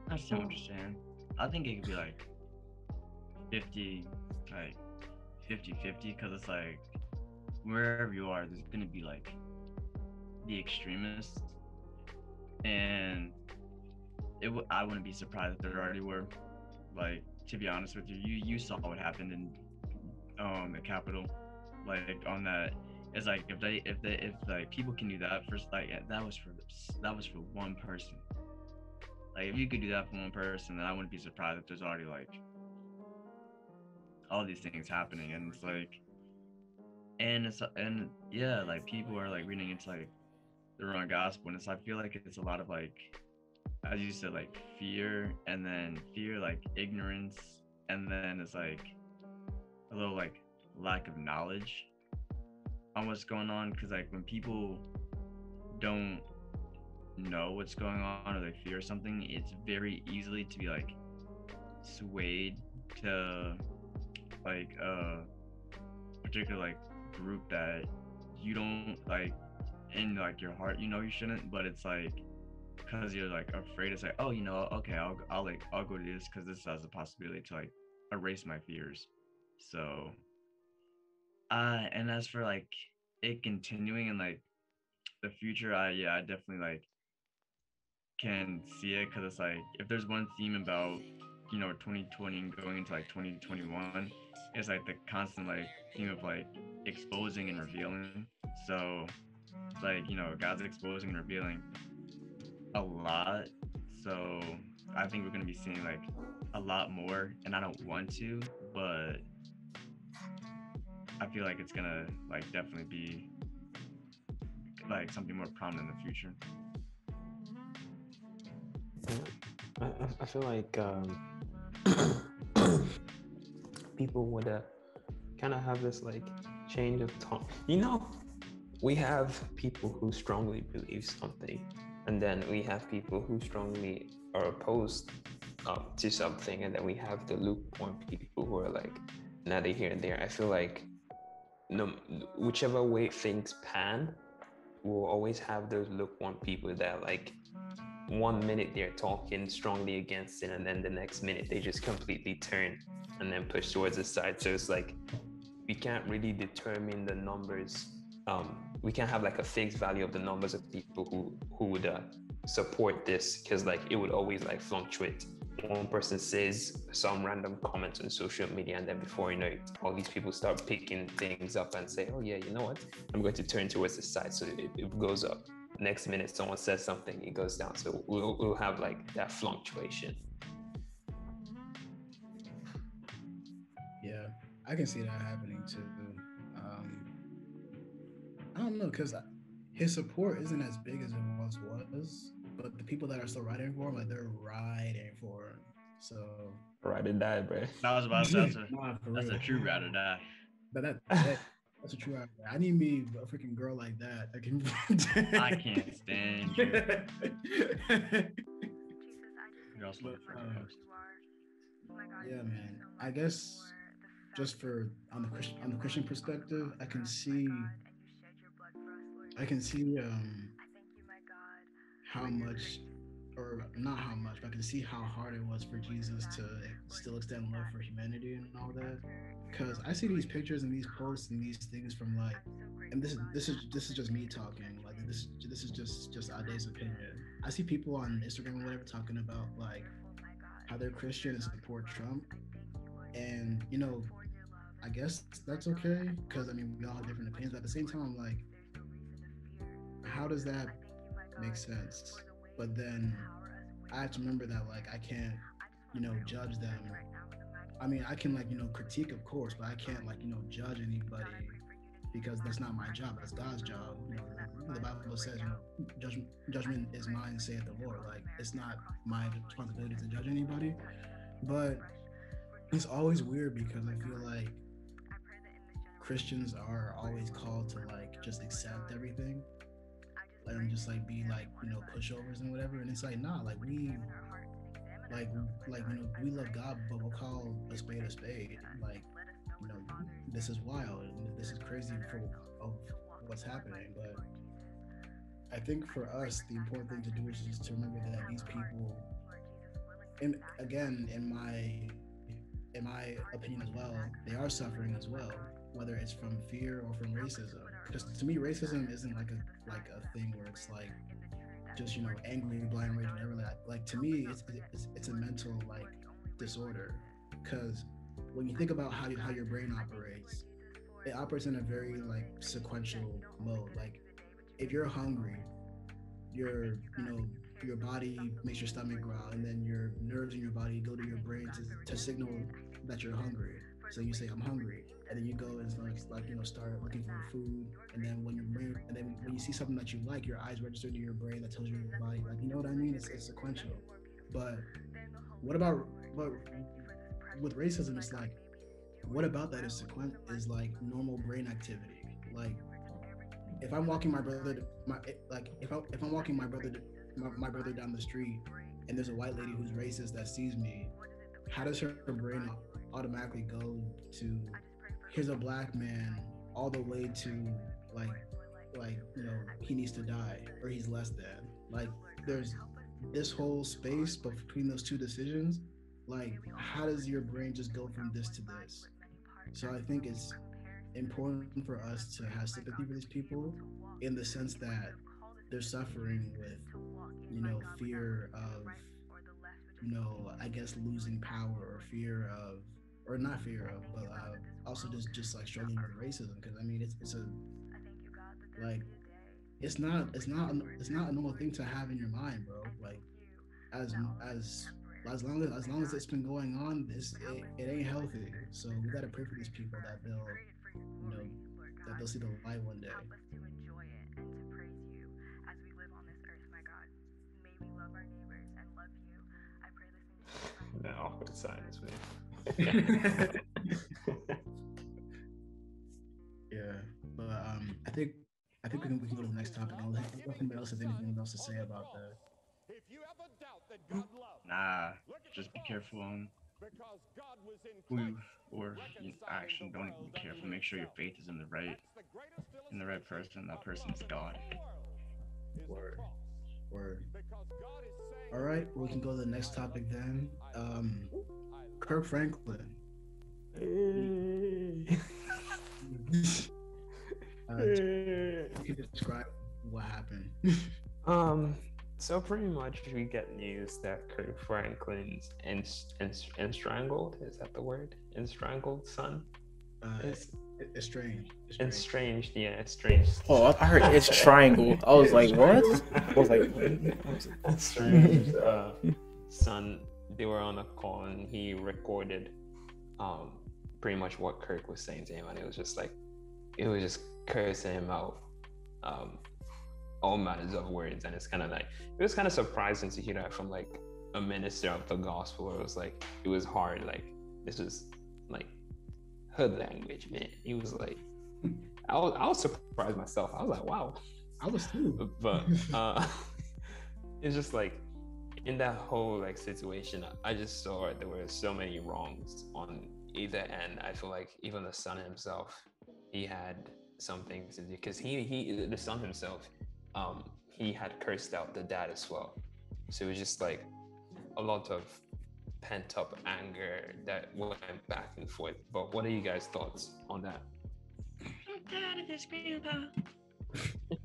I understand what you're. I think it could be like 50, like 50 50, because it's like wherever you are, there's going to be like the extremists. And it w- I wouldn't be surprised if there already were. Like, to be honest with you, you, you saw what happened in um the Capitol. Like, on that. It's like if they if they if like people can do that first like that was for that was for one person like if you could do that for one person, then I wouldn't be surprised if there's already like all these things happening, and it's like, and it's and yeah, like people are like reading into like the wrong gospel, and it's I feel like it's a lot of like, as you said, like fear, and then fear, like ignorance, and then it's like a little like lack of knowledge on what's going on, because like when people don't know what's going on or they fear something, it's very easily to be like swayed to like a particular like group that you don't like in like your heart you know you shouldn't but it's like because you're like afraid to say, oh you know okay i'll, I'll like i'll go to this because this has a possibility to like erase my fears. So uh and as for like it continuing in like the future i yeah i definitely like can see it because it's like if there's one theme about you know 2020 and going into like 2021 it's like the constant like theme of like exposing and revealing. So like you know god's exposing and revealing a lot so i think we're going to be seeing like a lot more and i don't want to but i feel like it's going to like definitely be like something more prominent in the future I, feel like um, <coughs> people would uh, kind of have this like change of tone. You know, we have people who strongly believe something, and then we have people who strongly are opposed um, to something, and then we have the lukewarm people who are like neither here and there. I feel like no, whichever way things pan, we'll always have those lukewarm people that like one minute they're talking strongly against it and then the next minute they just completely turn and then push towards the side so it's like we can't really determine the numbers um, we can't have like a fixed value of the numbers of people who who would uh, support this because like it would always like fluctuate. One person says some random comment on social media and then before you know it all these people start picking things up and say oh yeah you know what? I'm going to turn towards the side. So it, it goes up. Next minute someone says something it goes down. So we'll, we'll have like that fluctuation. Yeah, I can see that happening too. I don't know because his support isn't as big as it once was. but the people that are still riding for him, like they're riding for him. So Ride or die, bro. I was about to say that's a, <laughs> Nah, that's a true ride or die. But that, that that's a true. idea. I need me a freaking girl like that. that can. <laughs> I can't stand you. You're also looking for a Um, host. yeah, man. I guess just for on the Christian on the Christian perspective, I can see. I can see um how much, or not how much, but I can see how hard it was for Jesus to still extend love for humanity and all that. Because I see these pictures and these posts and these things from like, and this is this is this is just me talking. Like this this is just just Ade's opinion. I see people on Instagram or whatever talking about like how they're Christian and support Trump, and you know, I guess that's okay because I mean we all have different opinions. But at the same time, I'm like, how does that make sense? But then I have to remember that like I can't, you know, judge them. I mean, I can like you know critique, of course, but I can't like you know judge anybody because that's not my job. That's God's job. You know, the Bible says, you know, judgment, judgment is mine, saith the Lord. Like it's not my responsibility to judge anybody. But it's always weird because I feel like Christians are always called to like just accept everything and just like be like you know pushovers and whatever. And it's like nah, like we like like you know we love God, but we'll call a spade a spade. Like you know this is wild this is crazy for of what's happening, but. I think for us, the important thing to do is just to remember that these people, and again, in my in my opinion as well, they are suffering as well, whether it's from fear or from racism. Because to me, racism isn't like a like a thing where it's like just you know angry, blind rage, whatever. Like, like to me, it's, it's it's a mental like disorder. Because when you think about how you, how your brain operates, it operates in a very like sequential mode. Like if you're hungry, your you know your body makes your stomach growl, and then your nerves in your body go to your brain to, to signal that you're hungry. So you say I'm hungry, and then you go and like, like you know start looking for food, and then when your brain, and then when you see something that you like, your eyes register to your brain that tells your body like you know what I mean. It's, it's sequential. But what about but with racism? It's like what about that is sequent is like normal brain activity, like if I'm walking my brother, my eh, like if I if I'm walking my brother my, my brother down the street, and there's a white lady who's racist that sees me, how does her brain automatically go to here's a black man all the way to like like you know he needs to die or he's less than. Like there's this whole space but between those two decisions. Like how does your brain just go from this to this? So i think it's important for us to have sympathy for these people in the sense that they're suffering with you know fear of you know i guess losing power or fear of or not fear of but uh, also just just like struggling with racism because i mean it's, it's a like it's not it's not it's not a normal thing to have in your mind bro. Like as as as long as as long as it's been going on this it, it ain't healthy. So we gotta pray for these people that they'll you know, that they'll see the light one day. No, awkward silence, man. <laughs> yeah, but um, I think I think we can we can go to the next topic. Unless if anybody else has anything else to say about that. Nah, just be careful on who you, or you actually don't even be careful. Make sure your faith is in the right, in the right person. That person is God. Word, word. All right, we can go to the next topic then. Um, Kirk Franklin. <laughs> uh, you can describe what happened. <laughs> Um, so pretty much we get news that Kirk Franklin's ens- ens- enstrangled, is that the word? Enstrangled son? Uh, Is it- it's strange. It's strange. Yeah, it's strange. Oh, I heard it's <laughs> triangle. I was like, what? I was like, <laughs> estranged uh, son. They were on a call and he recorded um pretty much what Kirk was saying to him, and it was just like it was just cursing him out. Um, all manners of words, and it's kind of like it was kind of surprising to hear that from like a minister of the gospel. It was like it was hard. Like this was like hood language, man. He was like, I was, I was surprised myself. I was like, wow. I was too. But <laughs> uh, <laughs> it's just like in that whole like situation, I just saw there were so many wrongs on either end. I feel like even the son himself, he had some things to do because he he the son himself, um, he had cursed out the dad as well. So it was just like a lot of pent up anger that went back and forth. But what are you guys' thoughts on that? I'm tired of this grandpa. <laughs>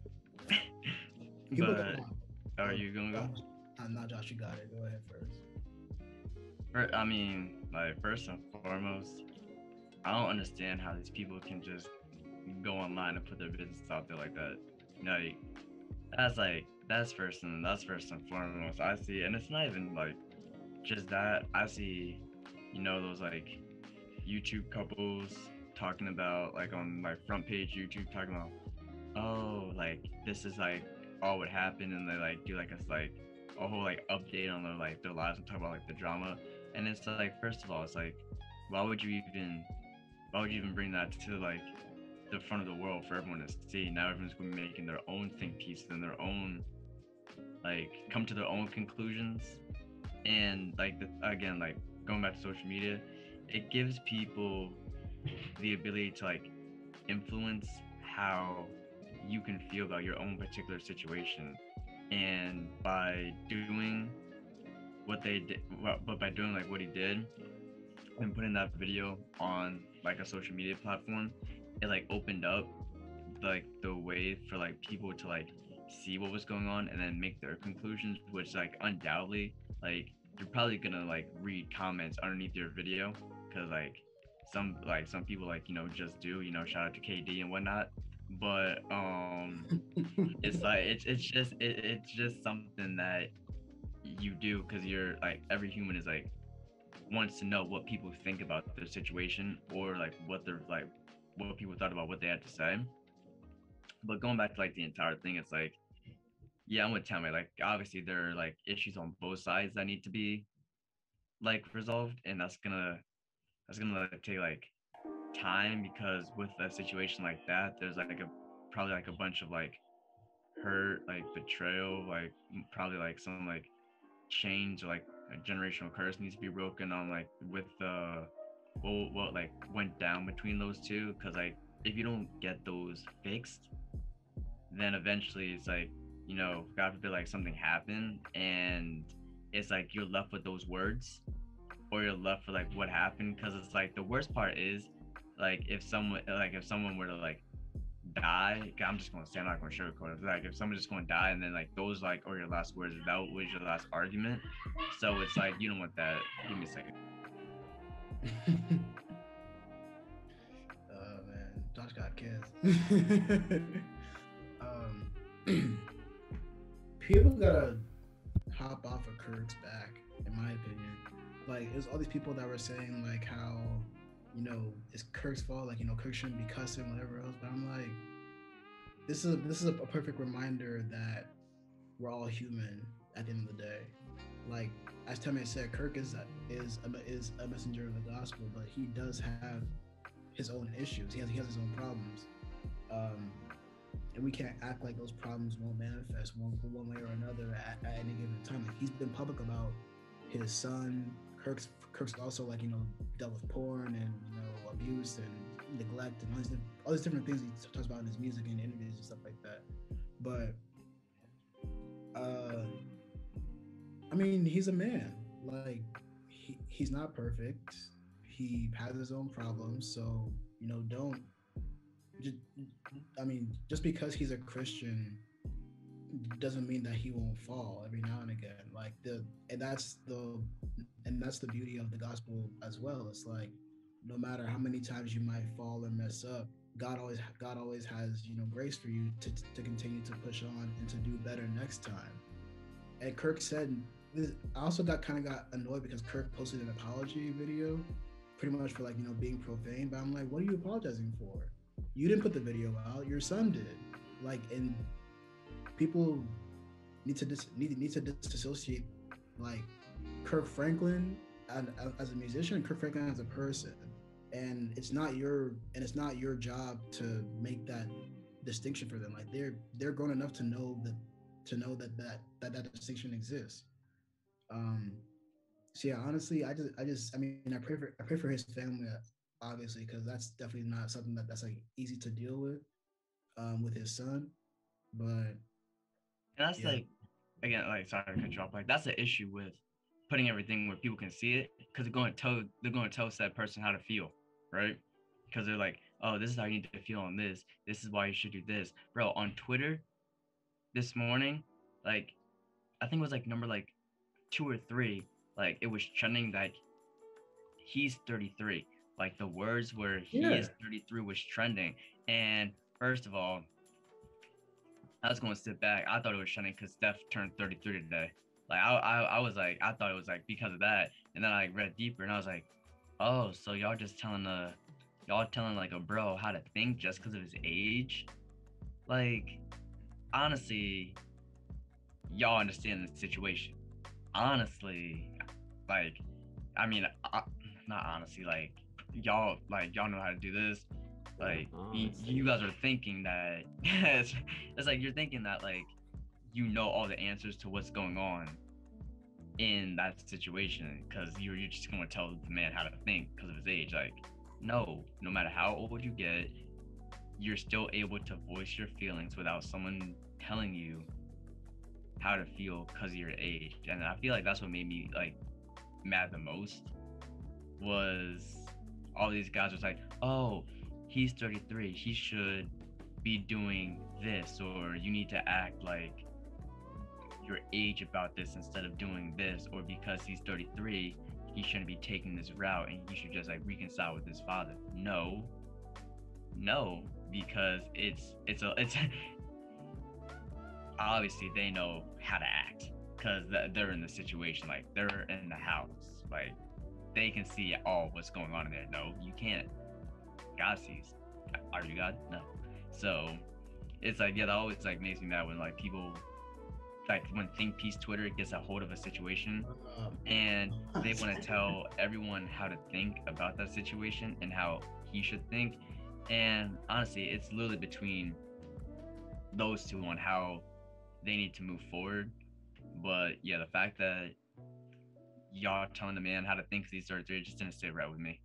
But- Are you gonna go? I'm not Josh, you got it. Go ahead first. I mean, like first and foremost, I don't understand how these people can just go online and put their business out there like that. Like, that's like that's first and that's first and foremost. I see, and it's not even like just that. I see, you know, those like YouTube couples talking about like on my front page YouTube talking about, oh, like this is like all what happened, and they like do like a like a whole like update on their like their lives and talk about like the drama and it's like first of all it's like why would you even why would you even bring that to like the front of the world for everyone to see now everyone's going to be making their own think pieces and their own like come to their own conclusions and like the, again like going back to social media it gives people the ability to like influence how you can feel about your own particular situation. And by doing what they did but by doing like what he did and putting that video on like a social media platform it like opened up like the way for like people to like see what was going on and then make their conclusions which like undoubtedly like you're probably gonna like read comments underneath your video because like some like some people like you know just do you know shout out to kd and whatnot. But um <laughs> it's like it's it's just it, it's just something that you do because you're like every human is like wants to know what people think about their situation or like what they're like what people thought about what they had to say. But going back to like the entire thing it's like yeah i'm with Tammy. like obviously there are like issues on both sides that need to be like resolved and that's gonna that's gonna like, take like time because with a situation like that there's like a probably like a bunch of like hurt like betrayal like probably like some like change or like a generational curse needs to be broken on like with uh what, what like went down between those two because like if you don't get those fixed then eventually it's like you know god forbid like something happened and it's like you're left with those words or you're left with like what happened because it's like the worst part is like if someone like if someone were to like die i'm just gonna say i'm not gonna sugarcoat it like if someone's just gonna die and then like those like are your last words that was your last argument. So it's like you don't want that. Give me a second. <laughs> Oh man, Josh got kids. <laughs> um, <clears throat> people gotta hop off of Kirk's back, in my opinion. Like, there's all these people that were saying like how, you know, it's Kirk's fault. Like, you know, Kirk shouldn't be cussing, whatever else. But I'm like, this is a, this is a perfect reminder that we're all human at the end of the day. Like as Tommy said, Kirk is a, is a, is a messenger of the gospel, but he does have his own issues. He has he has his own problems, um, and we can't act like those problems won't manifest one one way or another at, at any given time. Like he's been public about his son. Kirk's Kirk's also like you know dealt with porn and you know abuse and neglect and all these, all these different things he talks about in his music and interviews and stuff like that. But uh, I mean, he's a man. Like he, he's not perfect. He has his own problems. So you know, don't. I mean, just because he's a Christian doesn't mean that he won't fall every now and again. Like the and that's the and that's the beauty of the gospel as well. It's like no matter how many times you might fall and mess up, God always God always has you know grace for you to to continue to push on and to do better next time. And Kirk said, this, I also got kind of got annoyed because Kirk posted an apology video, pretty much for like you know being profane. But I'm like, what are you apologizing for? You didn't put the video out. Your son did. Like, and people need to dis- need, need to disassociate like Kirk Franklin and, as a musician, Kirk Franklin as a person, and it's not your and it's not your job to make that distinction for them. Like they're they're grown enough to know that to know that that that, that distinction exists. Um, so yeah, honestly, I just I just I mean I pray for I pray for his family obviously because that's definitely not something that that's like easy to deal with um with his son, but And that's Yeah. like, again, like sorry to cut you off. Like that's the issue with putting everything where people can see it, because they're going to tell they're going to tell that person how to feel, right? Because they're like, oh, this is how you need to feel on this. This is why you should do this, bro. On Twitter, this morning, like, I think it was like number like two or three. Like it was trending like he's 33. Like the words where he is 33 was trending. And first of all, I was going to sit back. I thought it was trending because Steph turned 33 today. Like I, I, I was like, I thought it was like because of that. And then I read deeper and I was like, oh, so y'all just telling the, y'all telling like a bro how to think just because of his age? Like, honestly, y'all understand the situation. Honestly, like, I mean, uh, not honestly, like y'all, like y'all know how to do this. Like oh, y- Honestly. you guys are thinking that <laughs> it's, it's like you're thinking that like you know all the answers to what's going on in that situation because you're, you're just going to tell the man how to think because of his age like no no matter how old you get you're still able to voice your feelings without someone telling you how to feel because of your age and i feel like that's what made me like mad the most was all these guys was like oh he's 33 he should be doing this or you need to act like your age about this instead of doing this or because he's 33 he shouldn't be taking this route and he should just like reconcile with his father. No. No because it's it's a it's <laughs> obviously they know how to act because they're in the situation like they're in the house like they can see all what's going on in there. No you can't. God sees. Are you god? No. So it's like yeah that always like makes me mad when like people like when think piece twitter gets a hold of a situation um, and <laughs> they want to tell everyone how to think about that situation and how he should think. And honestly it's literally between those two on how they need to move forward. But yeah the fact that y'all telling the man how to think 'cause he's 33 just didn't sit right with me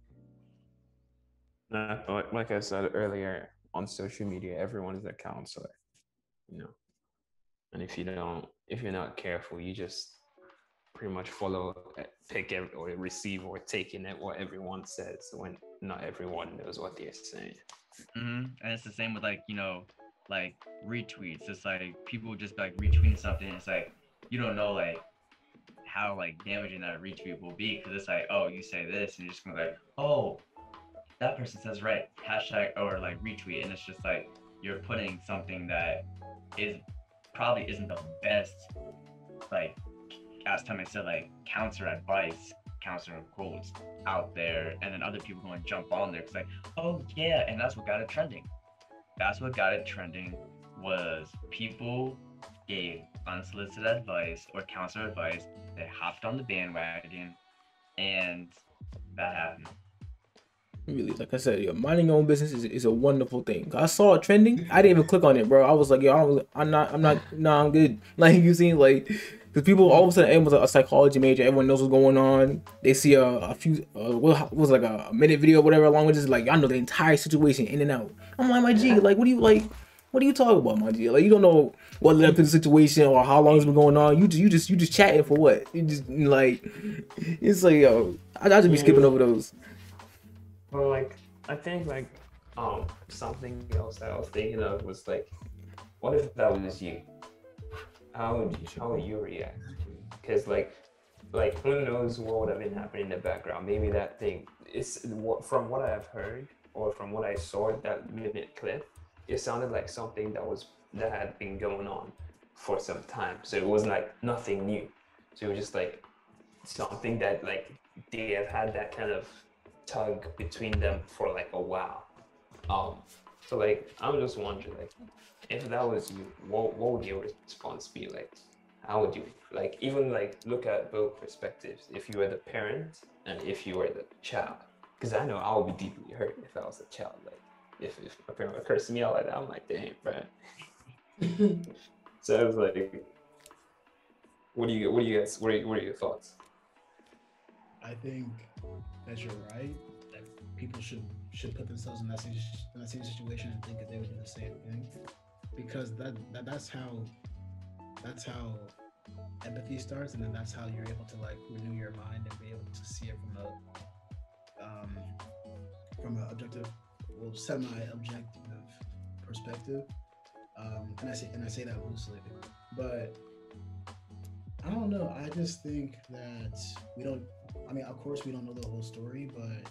Nah, like- I said earlier, on social media, everyone is a counselor, you know. And if you don't, if you're not careful, you just pretty much follow, uh, pick ev- or receive or take in it what everyone says when not everyone knows what they're saying. hmm And it's the same with like you know, like retweets. It's like people just like retweeting something. It's like you don't know like how like damaging that retweet will be because it's like oh you say this and you're just gonna be like oh that person says right hashtag oh, or like retweet. And it's just like you're putting something that is probably isn't the best like as time I said like counselor advice counselor quotes out there. And then other people going to jump on there because like oh yeah and that's what got it trending. That's what got it trending was people gave unsolicited advice or counselor advice they hopped on the bandwagon and that happened Really, like I said, yo, minding your own business is, is a wonderful thing. I saw it trending. I didn't even click on it, bro. I was like, yo, I don't, I'm not, I'm not, no, I'm good. <laughs> Like you seen, like, because people all of a sudden, everyone's a psychology major. Everyone knows what's going on. They see a, a few, uh, what was like a minute video, whatever, along with just like, I know the entire situation in and out. I'm like, my G, like, what do you like? What are you talking about, my G? Like, you don't know what led up to the situation or how long it's been going on. You just, you just, you just chatting for what? You just like, it's like, yo, I, I just be skipping over those. Well, like I think like um something else that I was thinking of was like, what if that was you? How would you, how would you react? Because like like who knows what would have been happening in the background? Maybe that thing is what from what I've heard or from what I saw that minute clip, it sounded like something that was that had been going on for some time. So it was like nothing new. So it was just like something that like they have had that kind of tug between them for like a while. Um, So like, I'm just wondering, like, if that was you, what what would your response be? Like, how would you like even like look at both perspectives? If you were the parent and if you were the child, because I know I would be deeply hurt if I was a child. Like, if if a parent would curse me out like that, I'm like, damn, bro. <laughs> so I was like, what do you what do you guys what are, what are your thoughts? I think that you're right. That people should should put themselves in that same, in that same situation and think that they would do the same thing, because that, that that's how that's how empathy starts, and then that's how you're able to like renew your mind and be able to see it from a um, from an objective, well, semi-objective perspective. Um, and I say and I say that loosely, but I don't know. I just think that we don't. I mean, of course, we don't know the whole story, but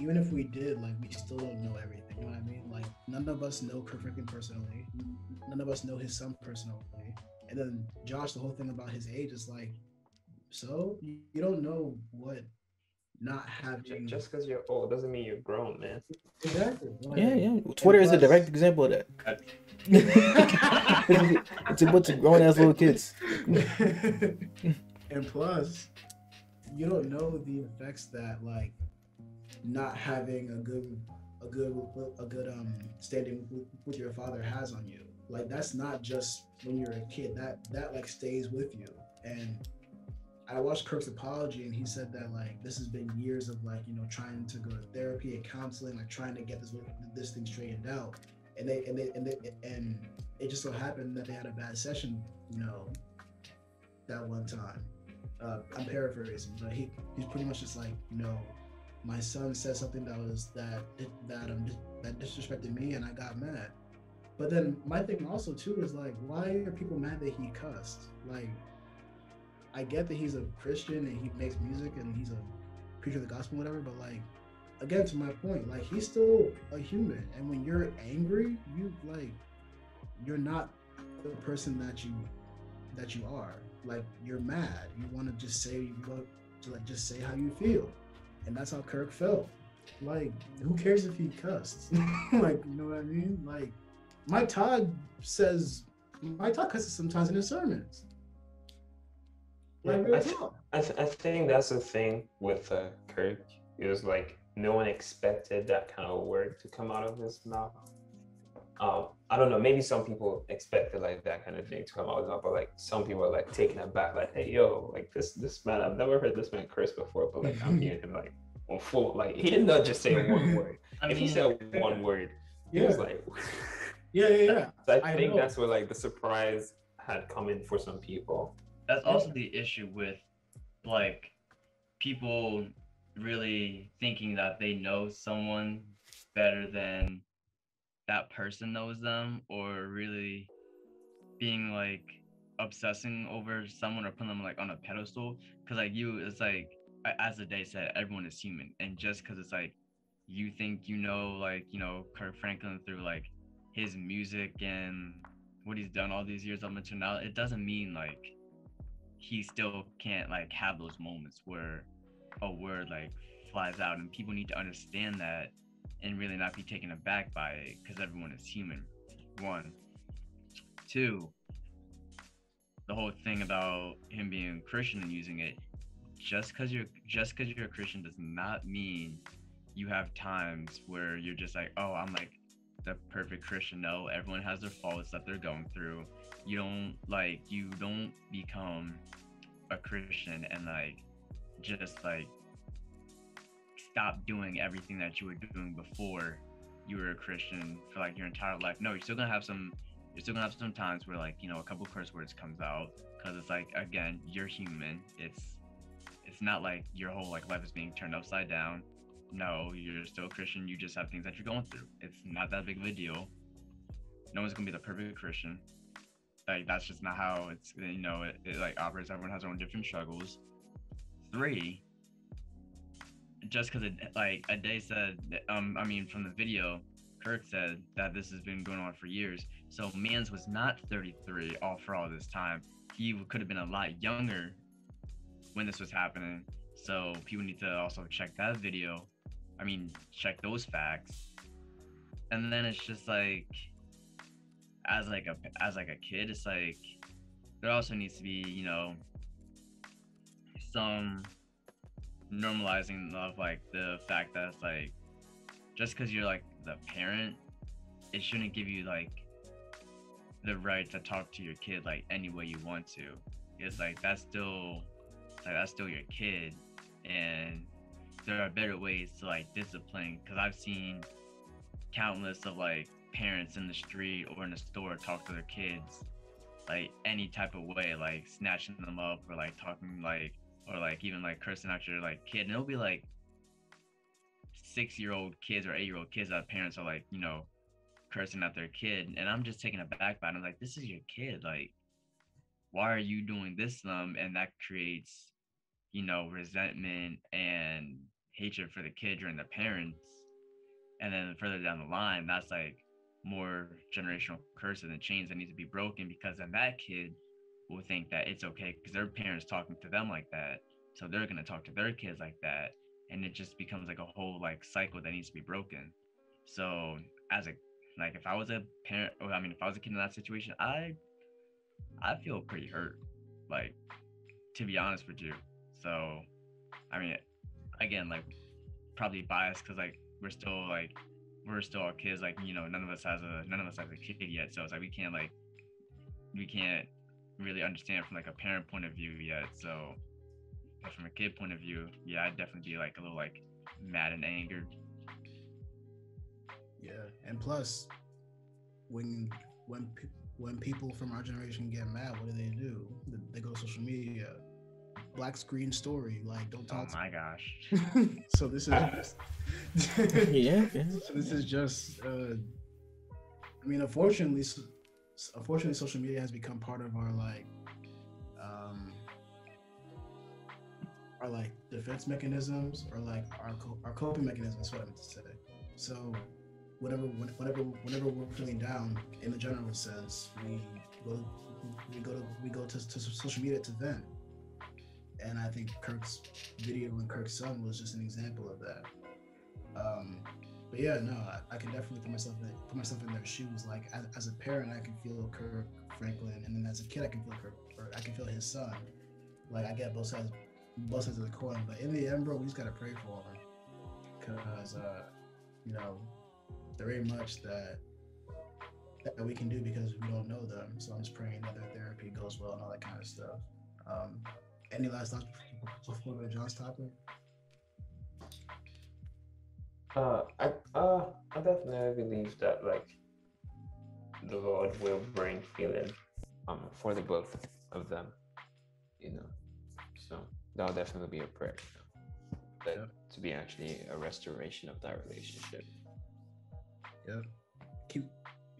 even if we did, like, we still don't know everything. You know what I mean? Like, none of us know Kirk Franklin personally. None of us know his son personally. And then Josh, the whole thing about his age is like, so you you don't know what not Ju- having. Just because you're old doesn't mean you're grown, man. exactly. like- Yeah, yeah. Twitter is a direct example of that. <laughs> it's a bunch of grown ass little kids. <laughs> and plus, you don't know the effects that like not having a good a good a good um standing with, with your father has on you. Like that's not just when you're a kid. That that like stays with you. And I watched Kirk's apology and he said that like this has been years of like, you know, trying to go to therapy and counseling, like trying to get this this thing straightened out. And they and they and they, and it just so happened that they had a bad session, you know, that one time. Uh, I'm paraphrasing, but he he's pretty much just like, you know, my son said something that was that that um that disrespected me, and I got mad. But then my thing also too is like, why are people mad that he cussed? Like, I get that he's a Christian and he makes music and he's a preacher of the gospel, whatever. But like, again, to my point, like he's still a human, and when you're angry, you like, you're not the person that you that you are. Like you're mad. You want to just say what to like just say how you feel. And that's how Kirk felt. Like, who cares if he cussed? <laughs> like, you know what I mean? Like Mike Todd says Mike Todd cusses sometimes in his sermons. Yeah, I th- I, th- I think that's the thing with uh, Kirk. It was like no one expected that kind of word to come out of his mouth. Um, I don't know. Maybe some people expected like that kind of thing to come out of his mouth, but like some people are like taken aback, like, "Hey, yo, like this this man, I've never heard this man curse before, but like I'm <laughs> hearing him like on full, like he did not just say one <laughs> word. I if he mean, said one word, he was like, Yeah, yeah, yeah. <laughs> so I, I think know. that's where like the surprise had come in for some people. That's also the issue with like people really thinking that they know someone better than that person knows them or really being like obsessing over someone or putting them like on a pedestal. Because like you it's like as the day said everyone is human. And just because it's like you think you know like you know Kirk Franklin through like his music and what he's done all these years up until now it doesn't mean like he still can't like have those moments where a word like flies out and people need to understand that and really not be taken aback by it because everyone is human. One. Two. The whole thing about him being christian and using it just because you're just because you're a christian does not mean you have times where you're just like oh i'm like the perfect christian no everyone has their faults that they're going through. You don't like you don't become a christian and like just like stop doing everything that you were doing before you were a christian for like your entire life. No you're still gonna have some you're still gonna have some times where like you know a couple curse words comes out because it's like again you're human. It's it's not like your whole like life is being turned upside down no you're still a christian you just have things that you're going through. It's not that big of a deal. No one's gonna be the perfect christian. Like that's just not how it's you know it, it like operates. Everyone has their own different struggles. Three just because like Ade said um i mean from the video kirk said that this has been going on for years. So mans was not 33 all for all this time. He could have been a lot younger when this was happening. So people need to also check that video i mean check those facts. And then it's just like as like a as like a kid it's like there also needs to be you know some normalizing of like the fact that it's like just because you're like the parent it shouldn't give you like the right to talk to your kid like any way you want to. It's like that's still like that's still your kid. And there are better ways to like discipline because i've seen countless of like parents in the street or in the store talk to their kids like any type of way like snatching them up or like talking like or like even like cursing out your like kid. And it'll be like six year old kids or eight year old kids that parents are like you know cursing at their kid. And i'm just taken aback by it. I'm like this is your kid. Like why are you doing this to them? And that creates you know resentment and hatred for the kid during the parents. And then further down the line that's like more generational curses and chains that need to be broken because then that kid will think that it's okay because their parents talking to them like that. So they're to talk to their kids like that. And it just becomes like a whole like cycle that needs to be broken. So as a like if i was a parent or i mean if i was a kid in that situation i i feel pretty hurt like to be honest with you. So i mean again like probably biased because like we're still like we're still all kids like you know none of us has a none of us has a kid yet. So it's like we can't like we can't really understand from like a parent point of view yet. So but from a kid point of view yeah i'd definitely be like a little like mad and angered. Yeah, and plus, when when when people from our generation get mad, what do they do? They- go social media, black screen story, like don't talk. oh talk. my gosh to <laughs> me. so this is just. <laughs> Yeah, yeah. <laughs> So this is just. Uh, I mean, unfortunately, s- s- unfortunately, social media has become part of our like, um, our like defense mechanisms or like our co- our coping mechanisms. Is what I meant to say. So, whenever when- whenever whenever we're feeling down, in the general sense, we go we go to we go to, to social media to vent. And I think Kirk's video and Kirk's son was just an example of that. Um, but yeah, no, I, I can definitely put myself in put myself in their shoes. Like as, as a parent, I can feel Kirk Franklin, and then as a kid, I can feel Kirk, or I can feel his son. Like I get both sides, both sides of the coin. But in the end, bro, we just gotta pray for him, because uh, you know, there ain't much that that we can do because we don't know them. So I'm just praying that their therapy goes well and all that kind of stuff. Um, any last thoughts before we John's topic? Uh, I uh, I definitely believe that like the Lord will bring healing um for the both of them, you know. So that'll definitely be a prayer, you know, that Yep. to be actually a restoration of that relationship. Yep. Keep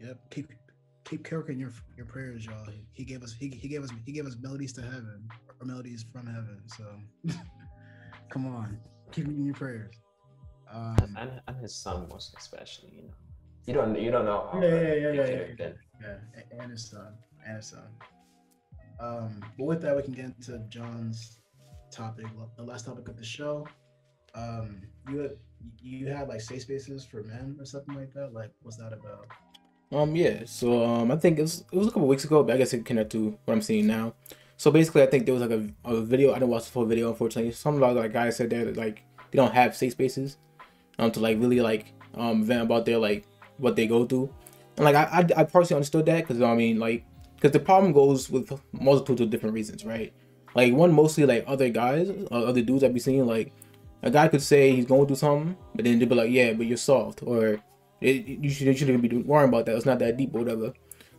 yep. Keep keep Kirk in your your prayers, y'all. He gave us he, he gave us he gave us melodies to heaven melodies from heaven. So <laughs> come on. Keep me in your prayers. Um and and his son most especially, you know. You don't you don't know how Yeah, hurt yeah, yeah, yeah, yeah. been. yeah, and his son. And his son. Um but with that we can get into John's topic, the last topic of the show. Um you had you had like safe spaces for men or something like that? Like what's that about? Um, yeah. So um, I think it was, it was a couple weeks ago, but I guess it connect to what I'm seeing now. So basically, I think there was like a, a video. I didn't watch the full video, unfortunately. Some of the like guys said that like they don't have safe spaces, um, to like really like um vent about their like what they go through, and like I I, I partially understood that because I mean like because the problem goes with multitudes of different reasons, right? Like one mostly like other guys, uh, other dudes I be seeing like a guy could say he's going through something, but then they'd be like, yeah, but you're soft or it, you should you shouldn't be worrying about that. It's not that deep or whatever.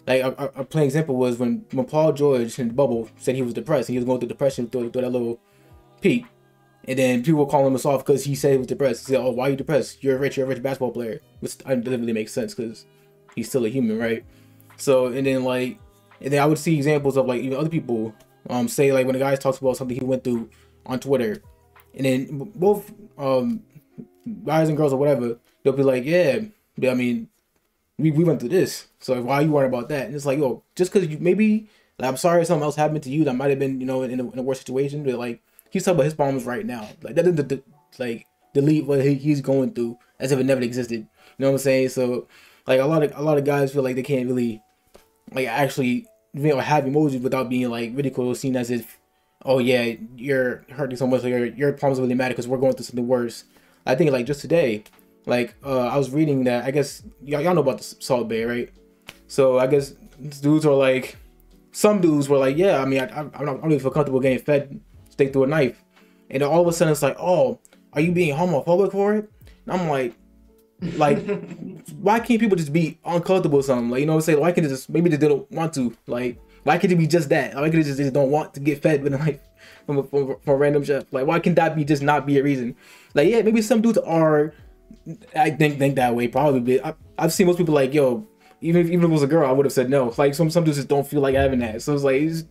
Like a, a- plain example was when when Paul George the bubble said he was depressed and he was going through depression through, through that little peak, and then people were calling him soft because he said he was depressed. He said, "Oh, why are you depressed? You're a rich. You're a rich basketball player," which doesn't really make sense because he's still a human, right? So and then like and then I would see examples of like even other people um say like when a guy talks about something he went through on Twitter, and then both um guys and girls or whatever they'll be like, yeah, I mean, we, we went through this, so why are you worried about that? And it's like, yo, just because you maybe like I'm sorry something else happened to you that might have been you know in a, in a worse situation, but like he's talking about his problems right now, like that didn't like delete what he, he's going through as if it never existed. You know what I'm saying? So like a lot of a lot of guys feel like they can't really like actually you know, have emojis without being like ridiculed seen as if oh yeah you're hurting so much or your your problems really matter because we're going through something worse. I think like just today, like uh, I was reading that I guess y'all, y'all know about the Salt Bae, right? So I guess dudes were like, some dudes were like, yeah, I mean, I, I, I don't really feel comfortable getting fed steak through a knife, and all of a sudden it's like, oh, are you being homophobic for it? And I'm like, like, <laughs> why can't people just be uncomfortable with something? Like, you know what I'm saying? Why can't they just maybe they don't want to? Like, why can't it be just that? Why can't they just, just don't want to get fed with a knife from a, from, from a random chef? Like, why can that be just not be a reason? Like, yeah, maybe some dudes are. I think think that way probably. But I, I've seen most people like, yo, even if even if it was a girl, I would have said no. Like some some dudes just don't feel like having that. So it's like it's,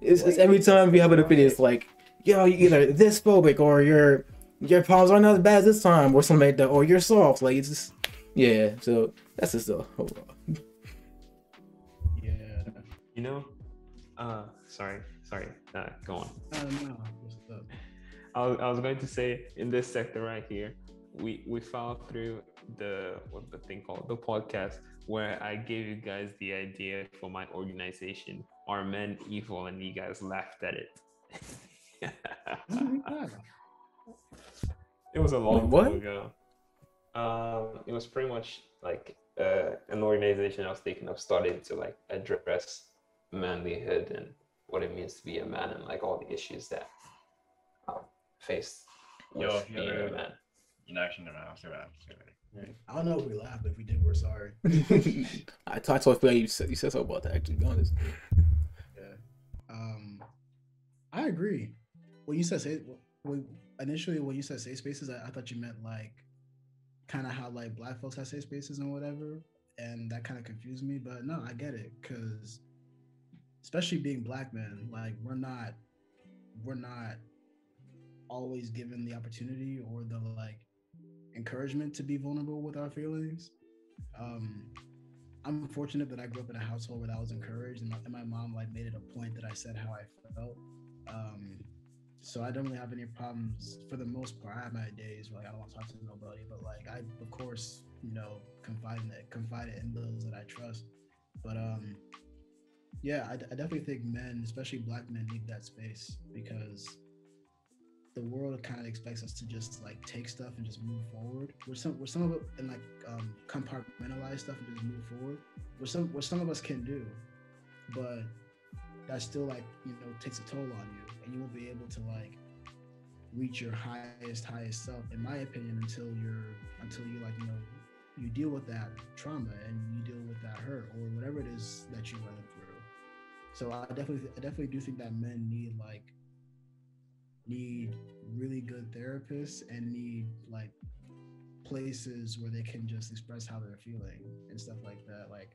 it's, it's every time we have an opinion, it's like, yo, you either this phobic or your your palms are not as bad this time or something like that, or you're soft. Like it's just yeah. So that's just the overall. Yeah. You know, uh, sorry, sorry. Uh, go on. I don't know. What's up? I was, I was going to say in this sector right here, we we followed through the what the thing called the podcast where I gave you guys the idea for my organization. Are men evil? And you guys laughed at it. <laughs> it was a long what? time ago. Um, it was pretty much like uh, an organization I was thinking of starting to like address manlyhood and what it means to be a man and like all the issues that um, face with Yo, being a man. You know, actually, no, no, I'm sorry, I'm sorry. I don't know if we laughed, but if we did, we're sorry. <laughs> I t- I told Phil you said you said something about that. Actually, to be honest. Yeah. Um, I agree. When you said say, when, initially when you said safe spaces, I, I thought you meant like kind of how like black folks have safe spaces and whatever, and that kind of confused me. But no, I get it because especially being black men, like we're not we're not always given the opportunity or the like encouragement to be vulnerable with our feelings. Um, I'm fortunate that I grew up in a household where that was encouraged, and my, and my mom like made it a point that I said how I felt. Um, so I don't really have any problems for the most part. I have my days where like I don't want to talk to nobody, but like I, of course, you know, confide in confide in those that I trust. But um, yeah, I, I definitely think men, especially black men, need that space because the world kind of expects us to just like take stuff and just move forward. Where some where some of it and like um, compartmentalize stuff and just move forward. Where some where some of us can do, but that still like you know takes a toll on you, and you won't be able to like reach your highest highest self, in my opinion, until you're until you like you know you deal with that trauma and you deal with that hurt or whatever it is that you went through. So I definitely I definitely do think that men need like need really good therapists and need like places where they can just express how they're feeling and stuff like that like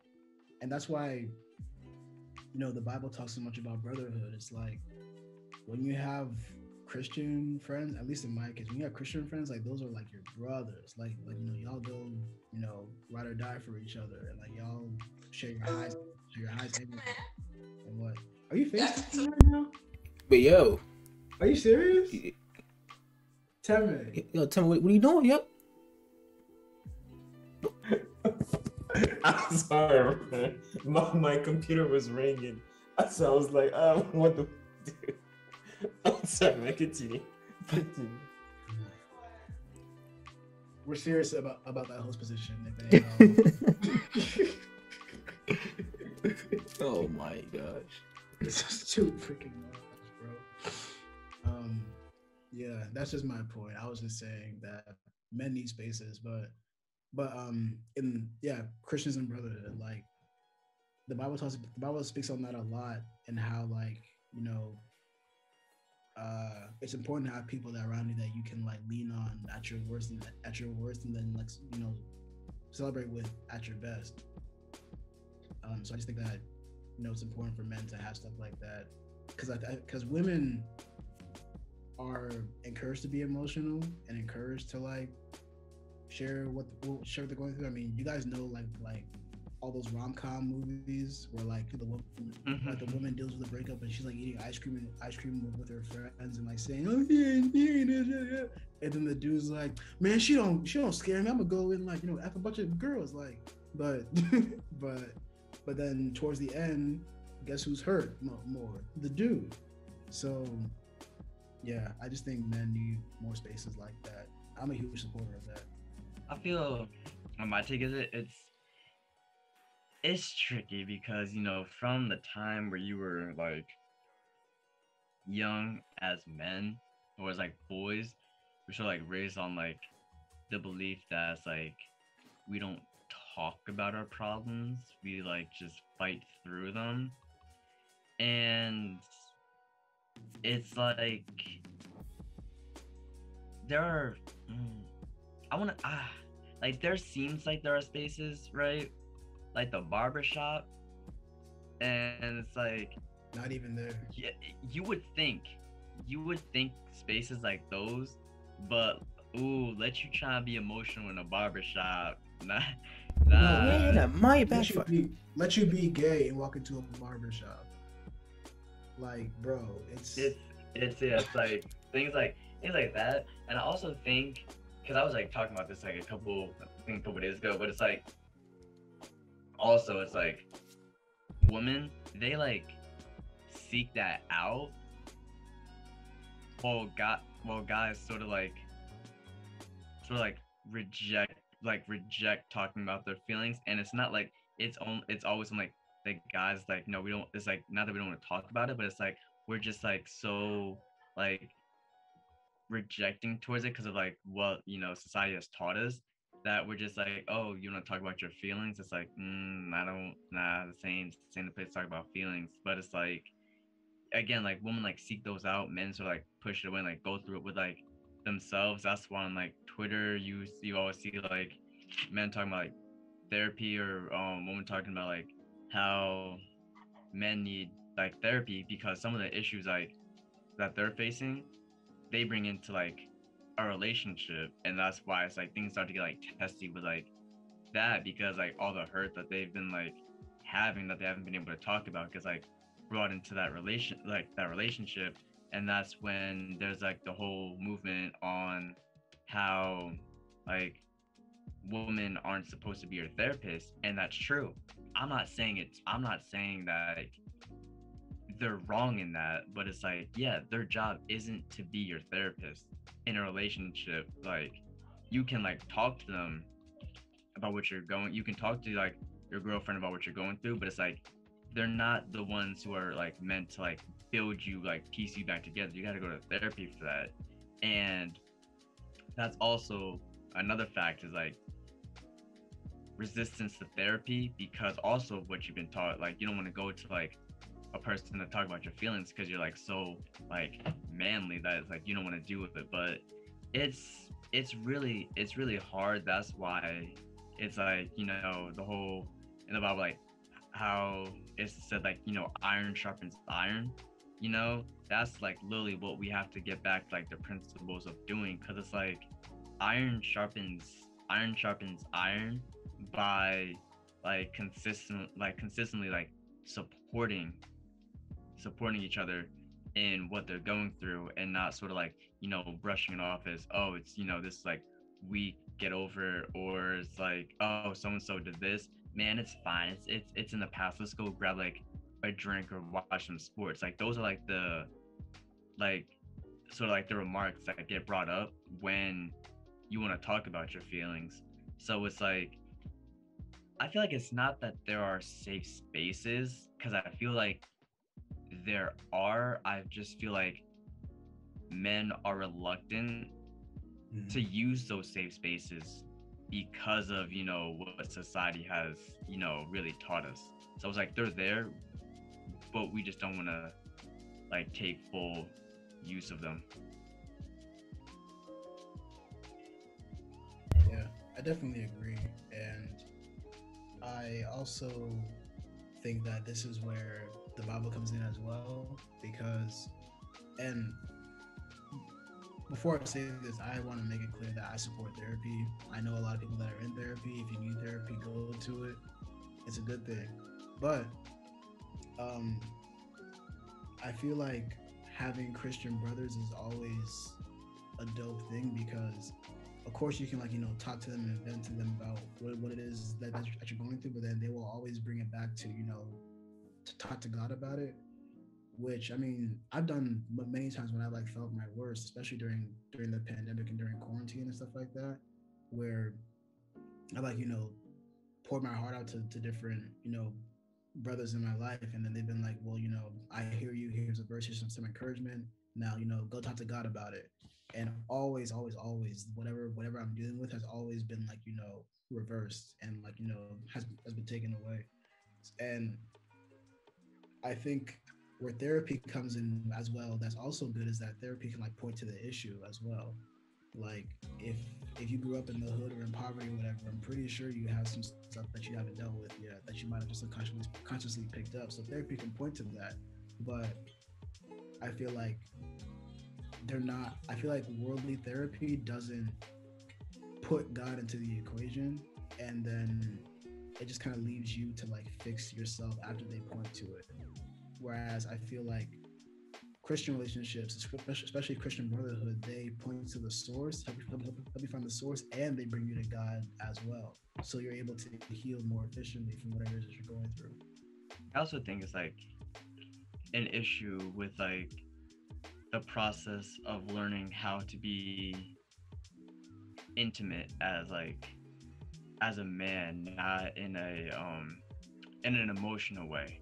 and that's why you know the bible talks so much about brotherhood. It's like when you have christian friends at least in my case when you have christian friends like those are like your brothers. Like like you know y'all go you know ride or die for each other. And like y'all share your highs share your highs and what. Are you facing right now But yo, are you serious tell me yo, tell me what, what are you doing? Yep. <laughs> I'm sorry, man. My, my computer was ringing. So I was like, um, <laughs> what the dude? <laughs> I'm sorry, man. Continue. Continue. we're serious about about that host position if they, um, oh my gosh. This is too freaking much, bro. Um, yeah, that's just my point. I was just saying that men need spaces, but but um, in yeah, Christians and brotherhood, like the Bible talks, the Bible speaks on that a lot, and how like you know, uh, it's important to have people that around you that you can like lean on at your worst and at your worst, and then like you know, celebrate with at your best. Um, so I just think that you know it's important for men to have stuff like that because because women are encouraged to be emotional and encouraged to like share what, share what they're going through. I mean, you guys know like like all those rom com movies where like the woman, mm-hmm. like the woman deals with a breakup and she's like eating ice cream and ice cream with her friends and like saying, "Oh yeah, yeah, yeah, yeah," and then the dude's like, "Man, she don't, she don't scare me. I'm gonna go in like you know f a bunch of girls." Like, but, <laughs> but, but then towards the end, guess who's hurt more? The dude. So, yeah, I just think men need more spaces like that. I'm a huge supporter of that. I feel my take is it it's it's tricky because you know from the time where you were like young as men or as like boys we're of like raised on like the belief that it's like we don't talk about our problems we like just fight through them and it's like there are mm, i want to ah like there seems like there are spaces right like the barbershop and it's like Not even there. yeah, you would think you would think spaces like those but ooh let you try and be emotional in a barbershop <laughs> nah, nah. yeah, that might Let you be, let you be gay and walk into a barber shop. Like, bro, it's, it's it's yeah, it's like things like things like that. And i also think because i was like talking about this like a couple i think a couple days ago but it's like also it's like women they like seek that out while got while guys sort of like sort of like reject like reject talking about their feelings. And it's not like it's on it's always like the guys like no we don't it's like not that we don't want to talk about it but it's like we're just like so like rejecting towards it because of like what you know society has taught us that we're just like oh you want to talk about your feelings? It's like mm, i don't nah the same same place to talk about feelings. But it's like again like women like seek those out men sort of like push it away and like go through it with like themselves. That's why on like twitter you you always see like men talking about like therapy or um women talking about like how men need like therapy because some of the issues like that they're facing they bring into like a relationship. And that's why it's like things start to get like testy with like that because like all the hurt that they've been like having that they haven't been able to talk about because like brought into that relation like that relationship. And that's when there's like the whole movement on how like women aren't supposed to be your therapist. And that's true i'm not saying it's i'm not saying that like, they're wrong in that but it's like yeah their job isn't to be your therapist in a relationship. Like you can like talk to them about what you're going you can talk to like your girlfriend about what you're going through but it's like they're not the ones who are like meant to like build you like piece you back together. You got to go to therapy for that. And that's also another fact is like resistance to therapy because also of what you've been taught. Like you don't want to go to like a person to talk about your feelings because you're like so like manly that it's like you don't want to deal with it. But it's it's really it's really hard. That's why it's like you know the whole in the bible like how it's said like you know iron sharpens iron you know? That's like literally what we have to get back like the principles of doing because it's like iron sharpens iron sharpens iron by like consistent like consistently like supporting supporting each other in what they're going through and not sort of like you know brushing it off as oh it's you know this like we get over or it's like oh so and so did this. Man it's fine. It's it's it's in the past. Let's go grab like a drink or watch some sports. Like those are like the like sort of like the remarks that get brought up when you want to talk about your feelings. So it's like i feel like it's not that there are safe spaces because i feel like there are. I just feel like men are reluctant mm-hmm. to use those safe spaces because of you know what society has you know really taught us. So I was like they're there but we just don't want to like take full use of them. Yeah, I definitely agree. I also think that this is where the Bible comes in as well, because, and before I say this, I want to make it clear that I support therapy. I know a lot of people that are in therapy. If you need therapy, go to it. it's a good thing. But um, I feel like having Christian brothers is always a dope thing because, of course, you can like you know talk to them and vent to them about what, what it is that, that you're- going through, but then they will always bring it back to you know to talk to God about it. Which I mean, I've done many times when I like felt my worst, especially during during the pandemic and during quarantine and stuff like that, where I like you know poured my heart out to, to different you know brothers in my life and then they've been like well you know i hear you here's a verse here's some, some encouragement now you know go talk to god about it and always always always whatever whatever i'm dealing with has always been like you know reversed and like you know has, has been taken away. And i think where therapy comes in as well that's also good is that therapy can like point to the issue as well. Like if if you grew up in the hood or in poverty or whatever i'm pretty sure you have some stuff that you haven't dealt with yet that you might have just unconsciously consciously picked up. So therapy can point to that. But i feel like they're not i feel like worldly therapy doesn't put god into the equation and then it just kind of leaves you to like fix yourself after they point to it whereas i feel like Christian relationships, especially Christian brotherhood, they point to the source, help you, help help you find the source, and they bring you to God as well. So you're able to heal more efficiently from whatever it is that you're going through. I also think it's like an issue with like the process of learning how to be intimate as like as a man, not in a um in an emotional way.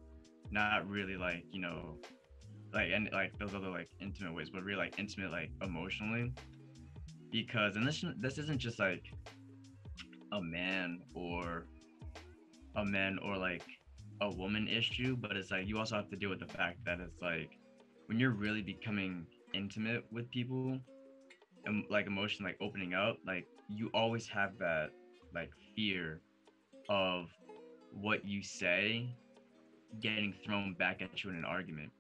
Not really like, you know, like and like those other like intimate ways, but really like intimate like emotionally. Because and this this isn't just like a man or a man or like a woman issue, but it's like you also have to deal with the fact that it's like when you're really becoming intimate with people and like emotion like opening up, like you always have that like fear of what you say getting thrown back at you in an argument.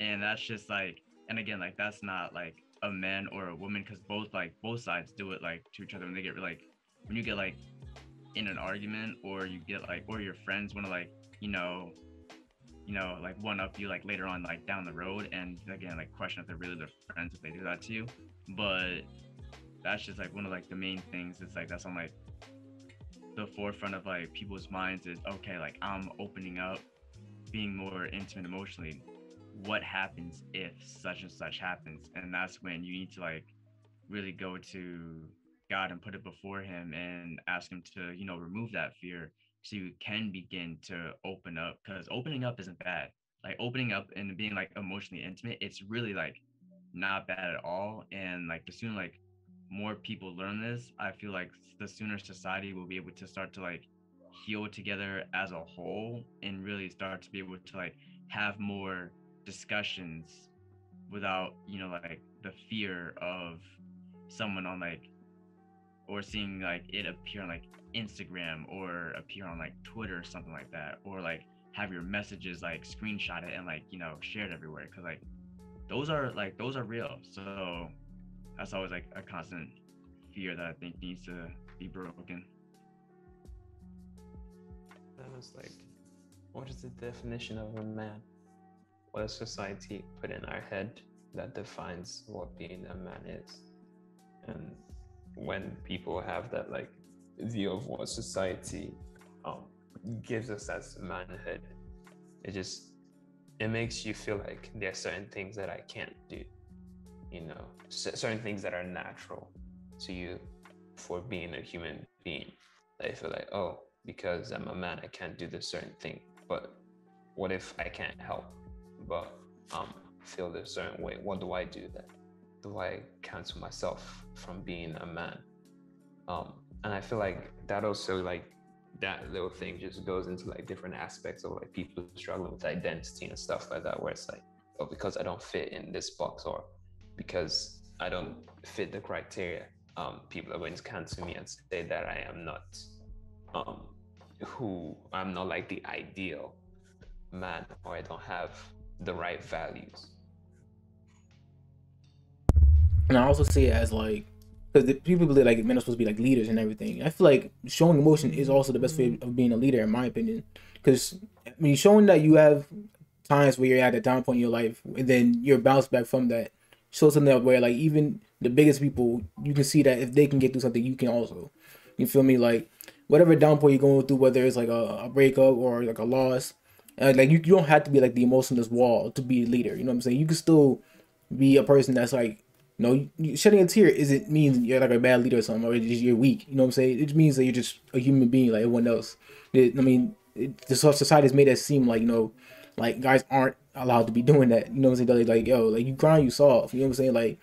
And that's just like and again like that's not like a man or a woman because both like both sides do it like to each other when they get like when you get like in an argument or you get like or your friends want to like you know you know like one up you like later on like down the road and again like question if they're really their friends if they do that to you. But that's just like one of like the main things. It's like that's on like the forefront of like people's minds is okay like i'm opening up being more intimate emotionally. What happens if such and such happens? And that's when you need to like really go to God and put it before him and ask him to, you know, remove that fear so you can begin to open up because opening up isn't bad. Like opening up and being like emotionally intimate, it's really like not bad at all. And like the sooner like more people learn this, I feel like the sooner society will be able to start to like heal together as a whole and really start to be able to like have more discussions without, you know, like the fear of someone on like or seeing like it appear on like Instagram or appear on like Twitter or something like that, or like have your messages like screenshot it and like you know shared everywhere because like those are like those are real. So that's always like a constant fear that I think needs to be broken. That was like, what is the definition of a man? What does society put in our head that defines what being a man is? And when people have that like view of what society um, gives us as manhood, it just it makes you feel like there are certain things that I can't do. You know, certain things that are natural to you for being a human being. You feel like, oh, because I'm a man, I can't do this certain thing. But what if I can't help, but um, feel this certain way? What do I do then? Do I cancel myself from being a man? Um, and I feel like that also like that little thing just goes into like different aspects of like people struggling with identity and stuff like that, where it's like, oh, because I don't fit in this box or because I don't fit the criteria, um, people are going to cancel me and say that I am not um, who I'm not like the ideal man or I don't have the right values. And I also see it as like because people believe like men are supposed to be like leaders and everything. I feel like showing emotion is also the best way of being a leader, in my opinion. Because I mean, showing that you have times where you're at a down point in your life, and then you're bounced back from that, shows something where like even the biggest people, you can see that if they can get through something, you can also. You feel me? Like whatever down point you're going through, whether it's like a, a breakup or like a loss, uh, like you, you don't have to be like the emotionless wall to be a leader. You know what I'm saying? You can still be a person that's like you- shedding a tear isn't mean you're like a bad leader or something, or you're weak. You know what I'm saying? It just means that you're just a human being like everyone else. It, I mean, it, the so- society has made it seem like you know, like guys aren't allowed to be <laughs> doing that. You know what I'm saying? They're like, yo, like you grind, you soft. You know what I'm saying? Like,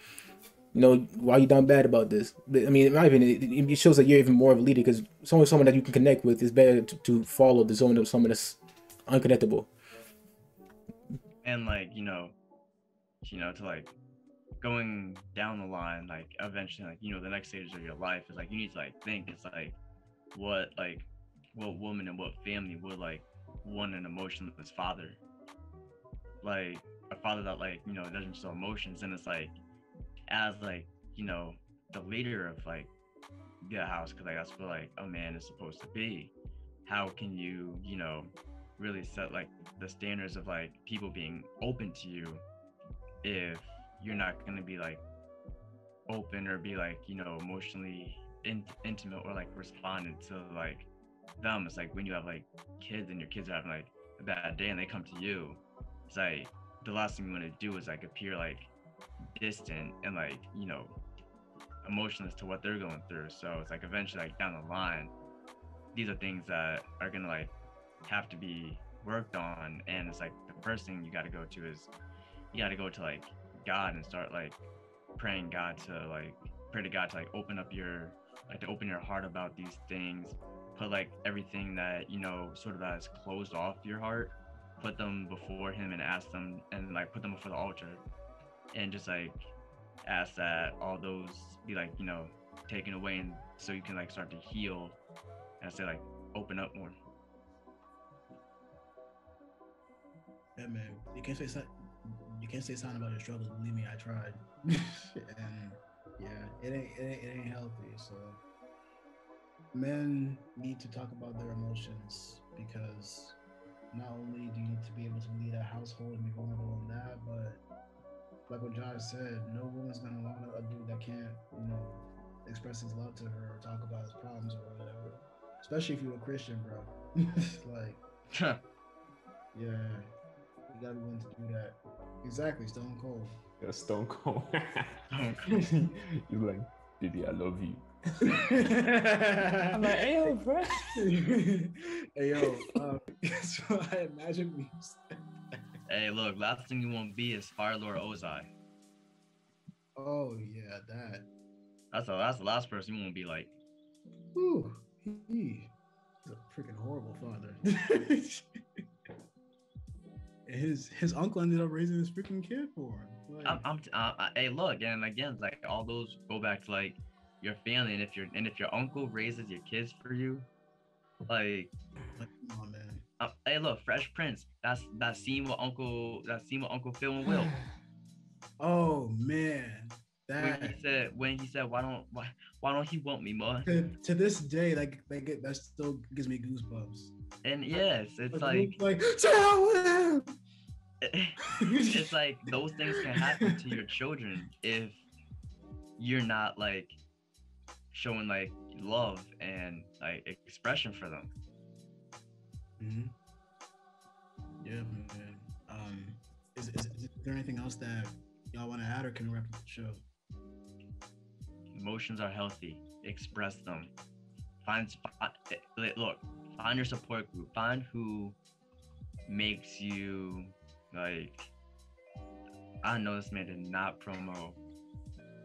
you know, why you done bad about this? I mean, in my opinion, it, it shows that you're even more of a leader because someone, someone that you can connect with is better to, to follow the zone of someone that's unconnectable. and like you know you know to like going down the line like eventually like you know the next stage of your life is like you need to like think it's like what like what woman and what family would like want an emotionless father? Like a father that like you know doesn't show emotions and it's like as like you know the leader of like the house because like that's what like a man is supposed to be. How can you you know really set like the standards of like people being open to you if you're not going to be like open or be like you know emotionally in- intimate or like responding to like them. It's like when you have like kids and your kids are having like a bad day and they come to you it's like the last thing you want to do is like appear like distant and like you know emotionless to what they're going through. So it's like eventually like down the line these are things that are gonna like have to be worked on. And it's like the first thing you got to go to is you got to go to like god and start like praying god to like pray to god to like open up your like to open your heart about these things put like everything that you know sort of has closed off your heart put them before him and ask them and like put them before the altar and just like ask that all those be like you know taken away and so you can like start to heal and say like open up more Yeah, man. You can't say something. You can't say something about your struggles. Believe me, I tried. <laughs> and yeah, it ain't, it ain't it ain't healthy. So men need to talk about their emotions because not only do you need to be able to lead a household and be vulnerable in that, but like what Josh said, no woman's gonna want a dude that can't, you know, express his love to her or talk about his problems or whatever. Especially if you're a Christian, bro. <laughs> like, <laughs> yeah, you gotta be willing to do that. Exactly, Stone Cold. You're stone cold. <laughs> <laughs> You're like, baby, I love you. I'm like, "Hey, yo, bro." <laughs> hey yo, um, so I imagine we. hey look last thing you want to be is fire lord ozai Oh yeah, that. that's the that's the last person you want to be like Whew, he, he's a freaking horrible father. His his uncle ended up raising his freaking kid for him. Like, I'm, I'm uh, uh, hey look and again like all those go back to like your family and if your and if your uncle raises your kids for you like like, come on, man. uh, hey look fresh prince that's that scene with uncle that scene with uncle phil and will <sighs> Oh man, when that he said when he said why don't why why don't he want me more to, to this day, like get that still gives me goosebumps. And yes it's Like, like like tell him. <laughs> it's like those things can happen to your children if you're not like showing like love and like expression for them Mhm. Yeah, man. Um, is, is, is there anything else that y'all want to add, or can we wrap up the show? emotions are healthy express them find fi- eh, look find your support group find who makes you like i know this man did not promo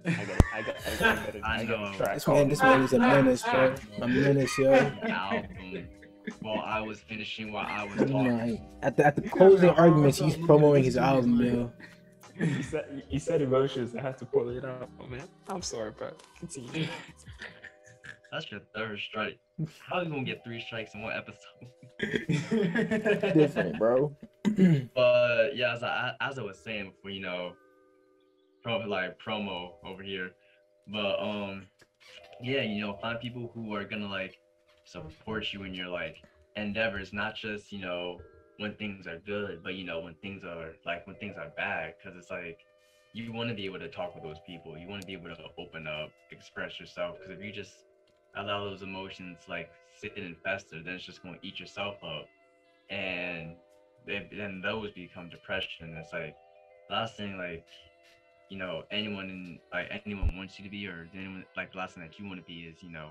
I got, I got, I got, I got, I I know. This man, this man is a menace, bro. A menace, yo. album while i was finishing while i was talking Like, at the at the closing arguments, he's promoting his album, yo. He said, he said emotions. I had to pull it out, man. I'm sorry, but continue. That's your third strike how you gonna get three strikes in one episode <laughs> Different, bro. <clears throat> but yeah, as I as I was saying before, you know, pro like promo over here. But um, yeah, you know, find people who are gonna like support you in your like endeavors, not just you know when things are good, but you know when things are like when things are bad, because it's like you want to be able to talk with those people. You want to be able to open up, express yourself. Because if you just allow those emotions like sit and fester, then it's just going to eat yourself up, and then those become depression. It's like last thing like you know anyone in like anyone wants you to be or anyone like the last thing that you want to be is you know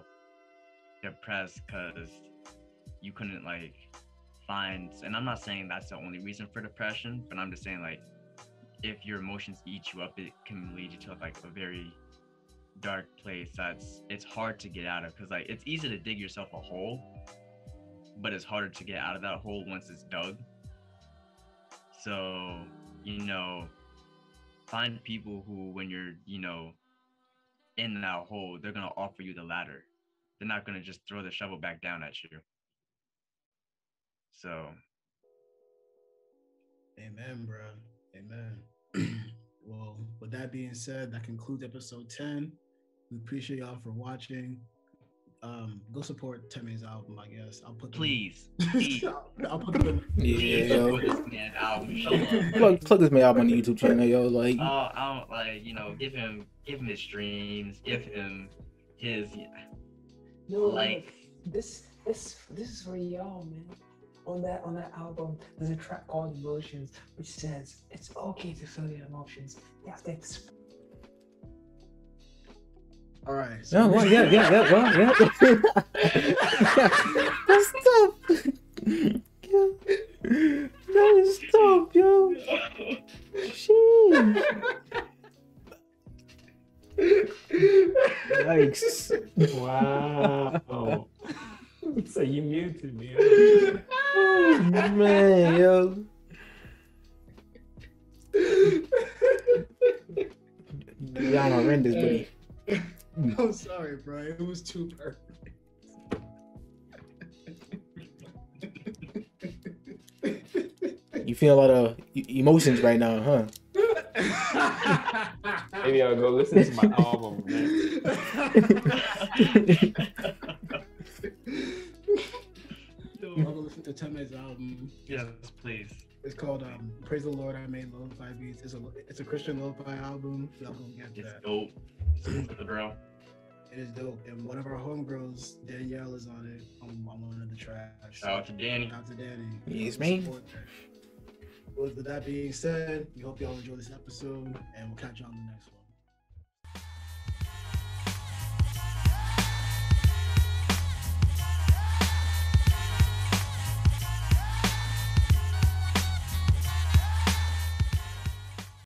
depressed because you couldn't like find and i'm not saying that's the only reason for depression but i'm just saying like if your emotions eat you up it can lead you to like a very dark place that's it's hard to get out of because like it's easy to dig yourself a hole but it's harder to get out of that hole once it's dug so you know find people who when you're you know in that hole they're gonna offer you the ladder they're not gonna just throw the shovel back down at you so Amen, bro. Amen. <clears throat> well, with that being said, that concludes episode 10. We appreciate y'all for watching. Um, go support Teme's album, I guess. I'll put the- please <laughs> please I'll put the Yeah, yo. this man's <laughs> album. Plug, plug this man out on the YouTube channel, yo. Like, Oh, I don't like you know. Give him, give him his streams. Give him his. yeah. No, Like- like this, this, this is for y'all, man. On that, on that album, there's a track called Emotions, which says it's okay to feel your emotions. You have to express. All right. yeah, well, <laughs> yeah, yeah, yeah, well, yeah. <laughs> That's tough. Yeah. That is tough, yo. Shit. Yikes. Wow. so you muted me. Oh, man, yo. <laughs> Y'all horrendous, buddy. <laughs> I'm sorry, bro. It was too perfect. You feel a lot of emotions right now, huh? <laughs> Maybe I'll go listen to my album, man. <laughs> I'll go listen to Teme's album. yes, please. It's called um, "Praise the Lord." I made lo-fi beats. It's a it's a Christian lo-fi album. Y'all go get It's that. dope. Support the bro. It is dope. And one of our homegirls, Danielle, is on it. I'm, I'm one of the tracks. Shout out to Danny. Shout out to Danny. Yes, Go man. support her. With that being said, we hope y'all enjoy this episode, and we'll catch you on the next one.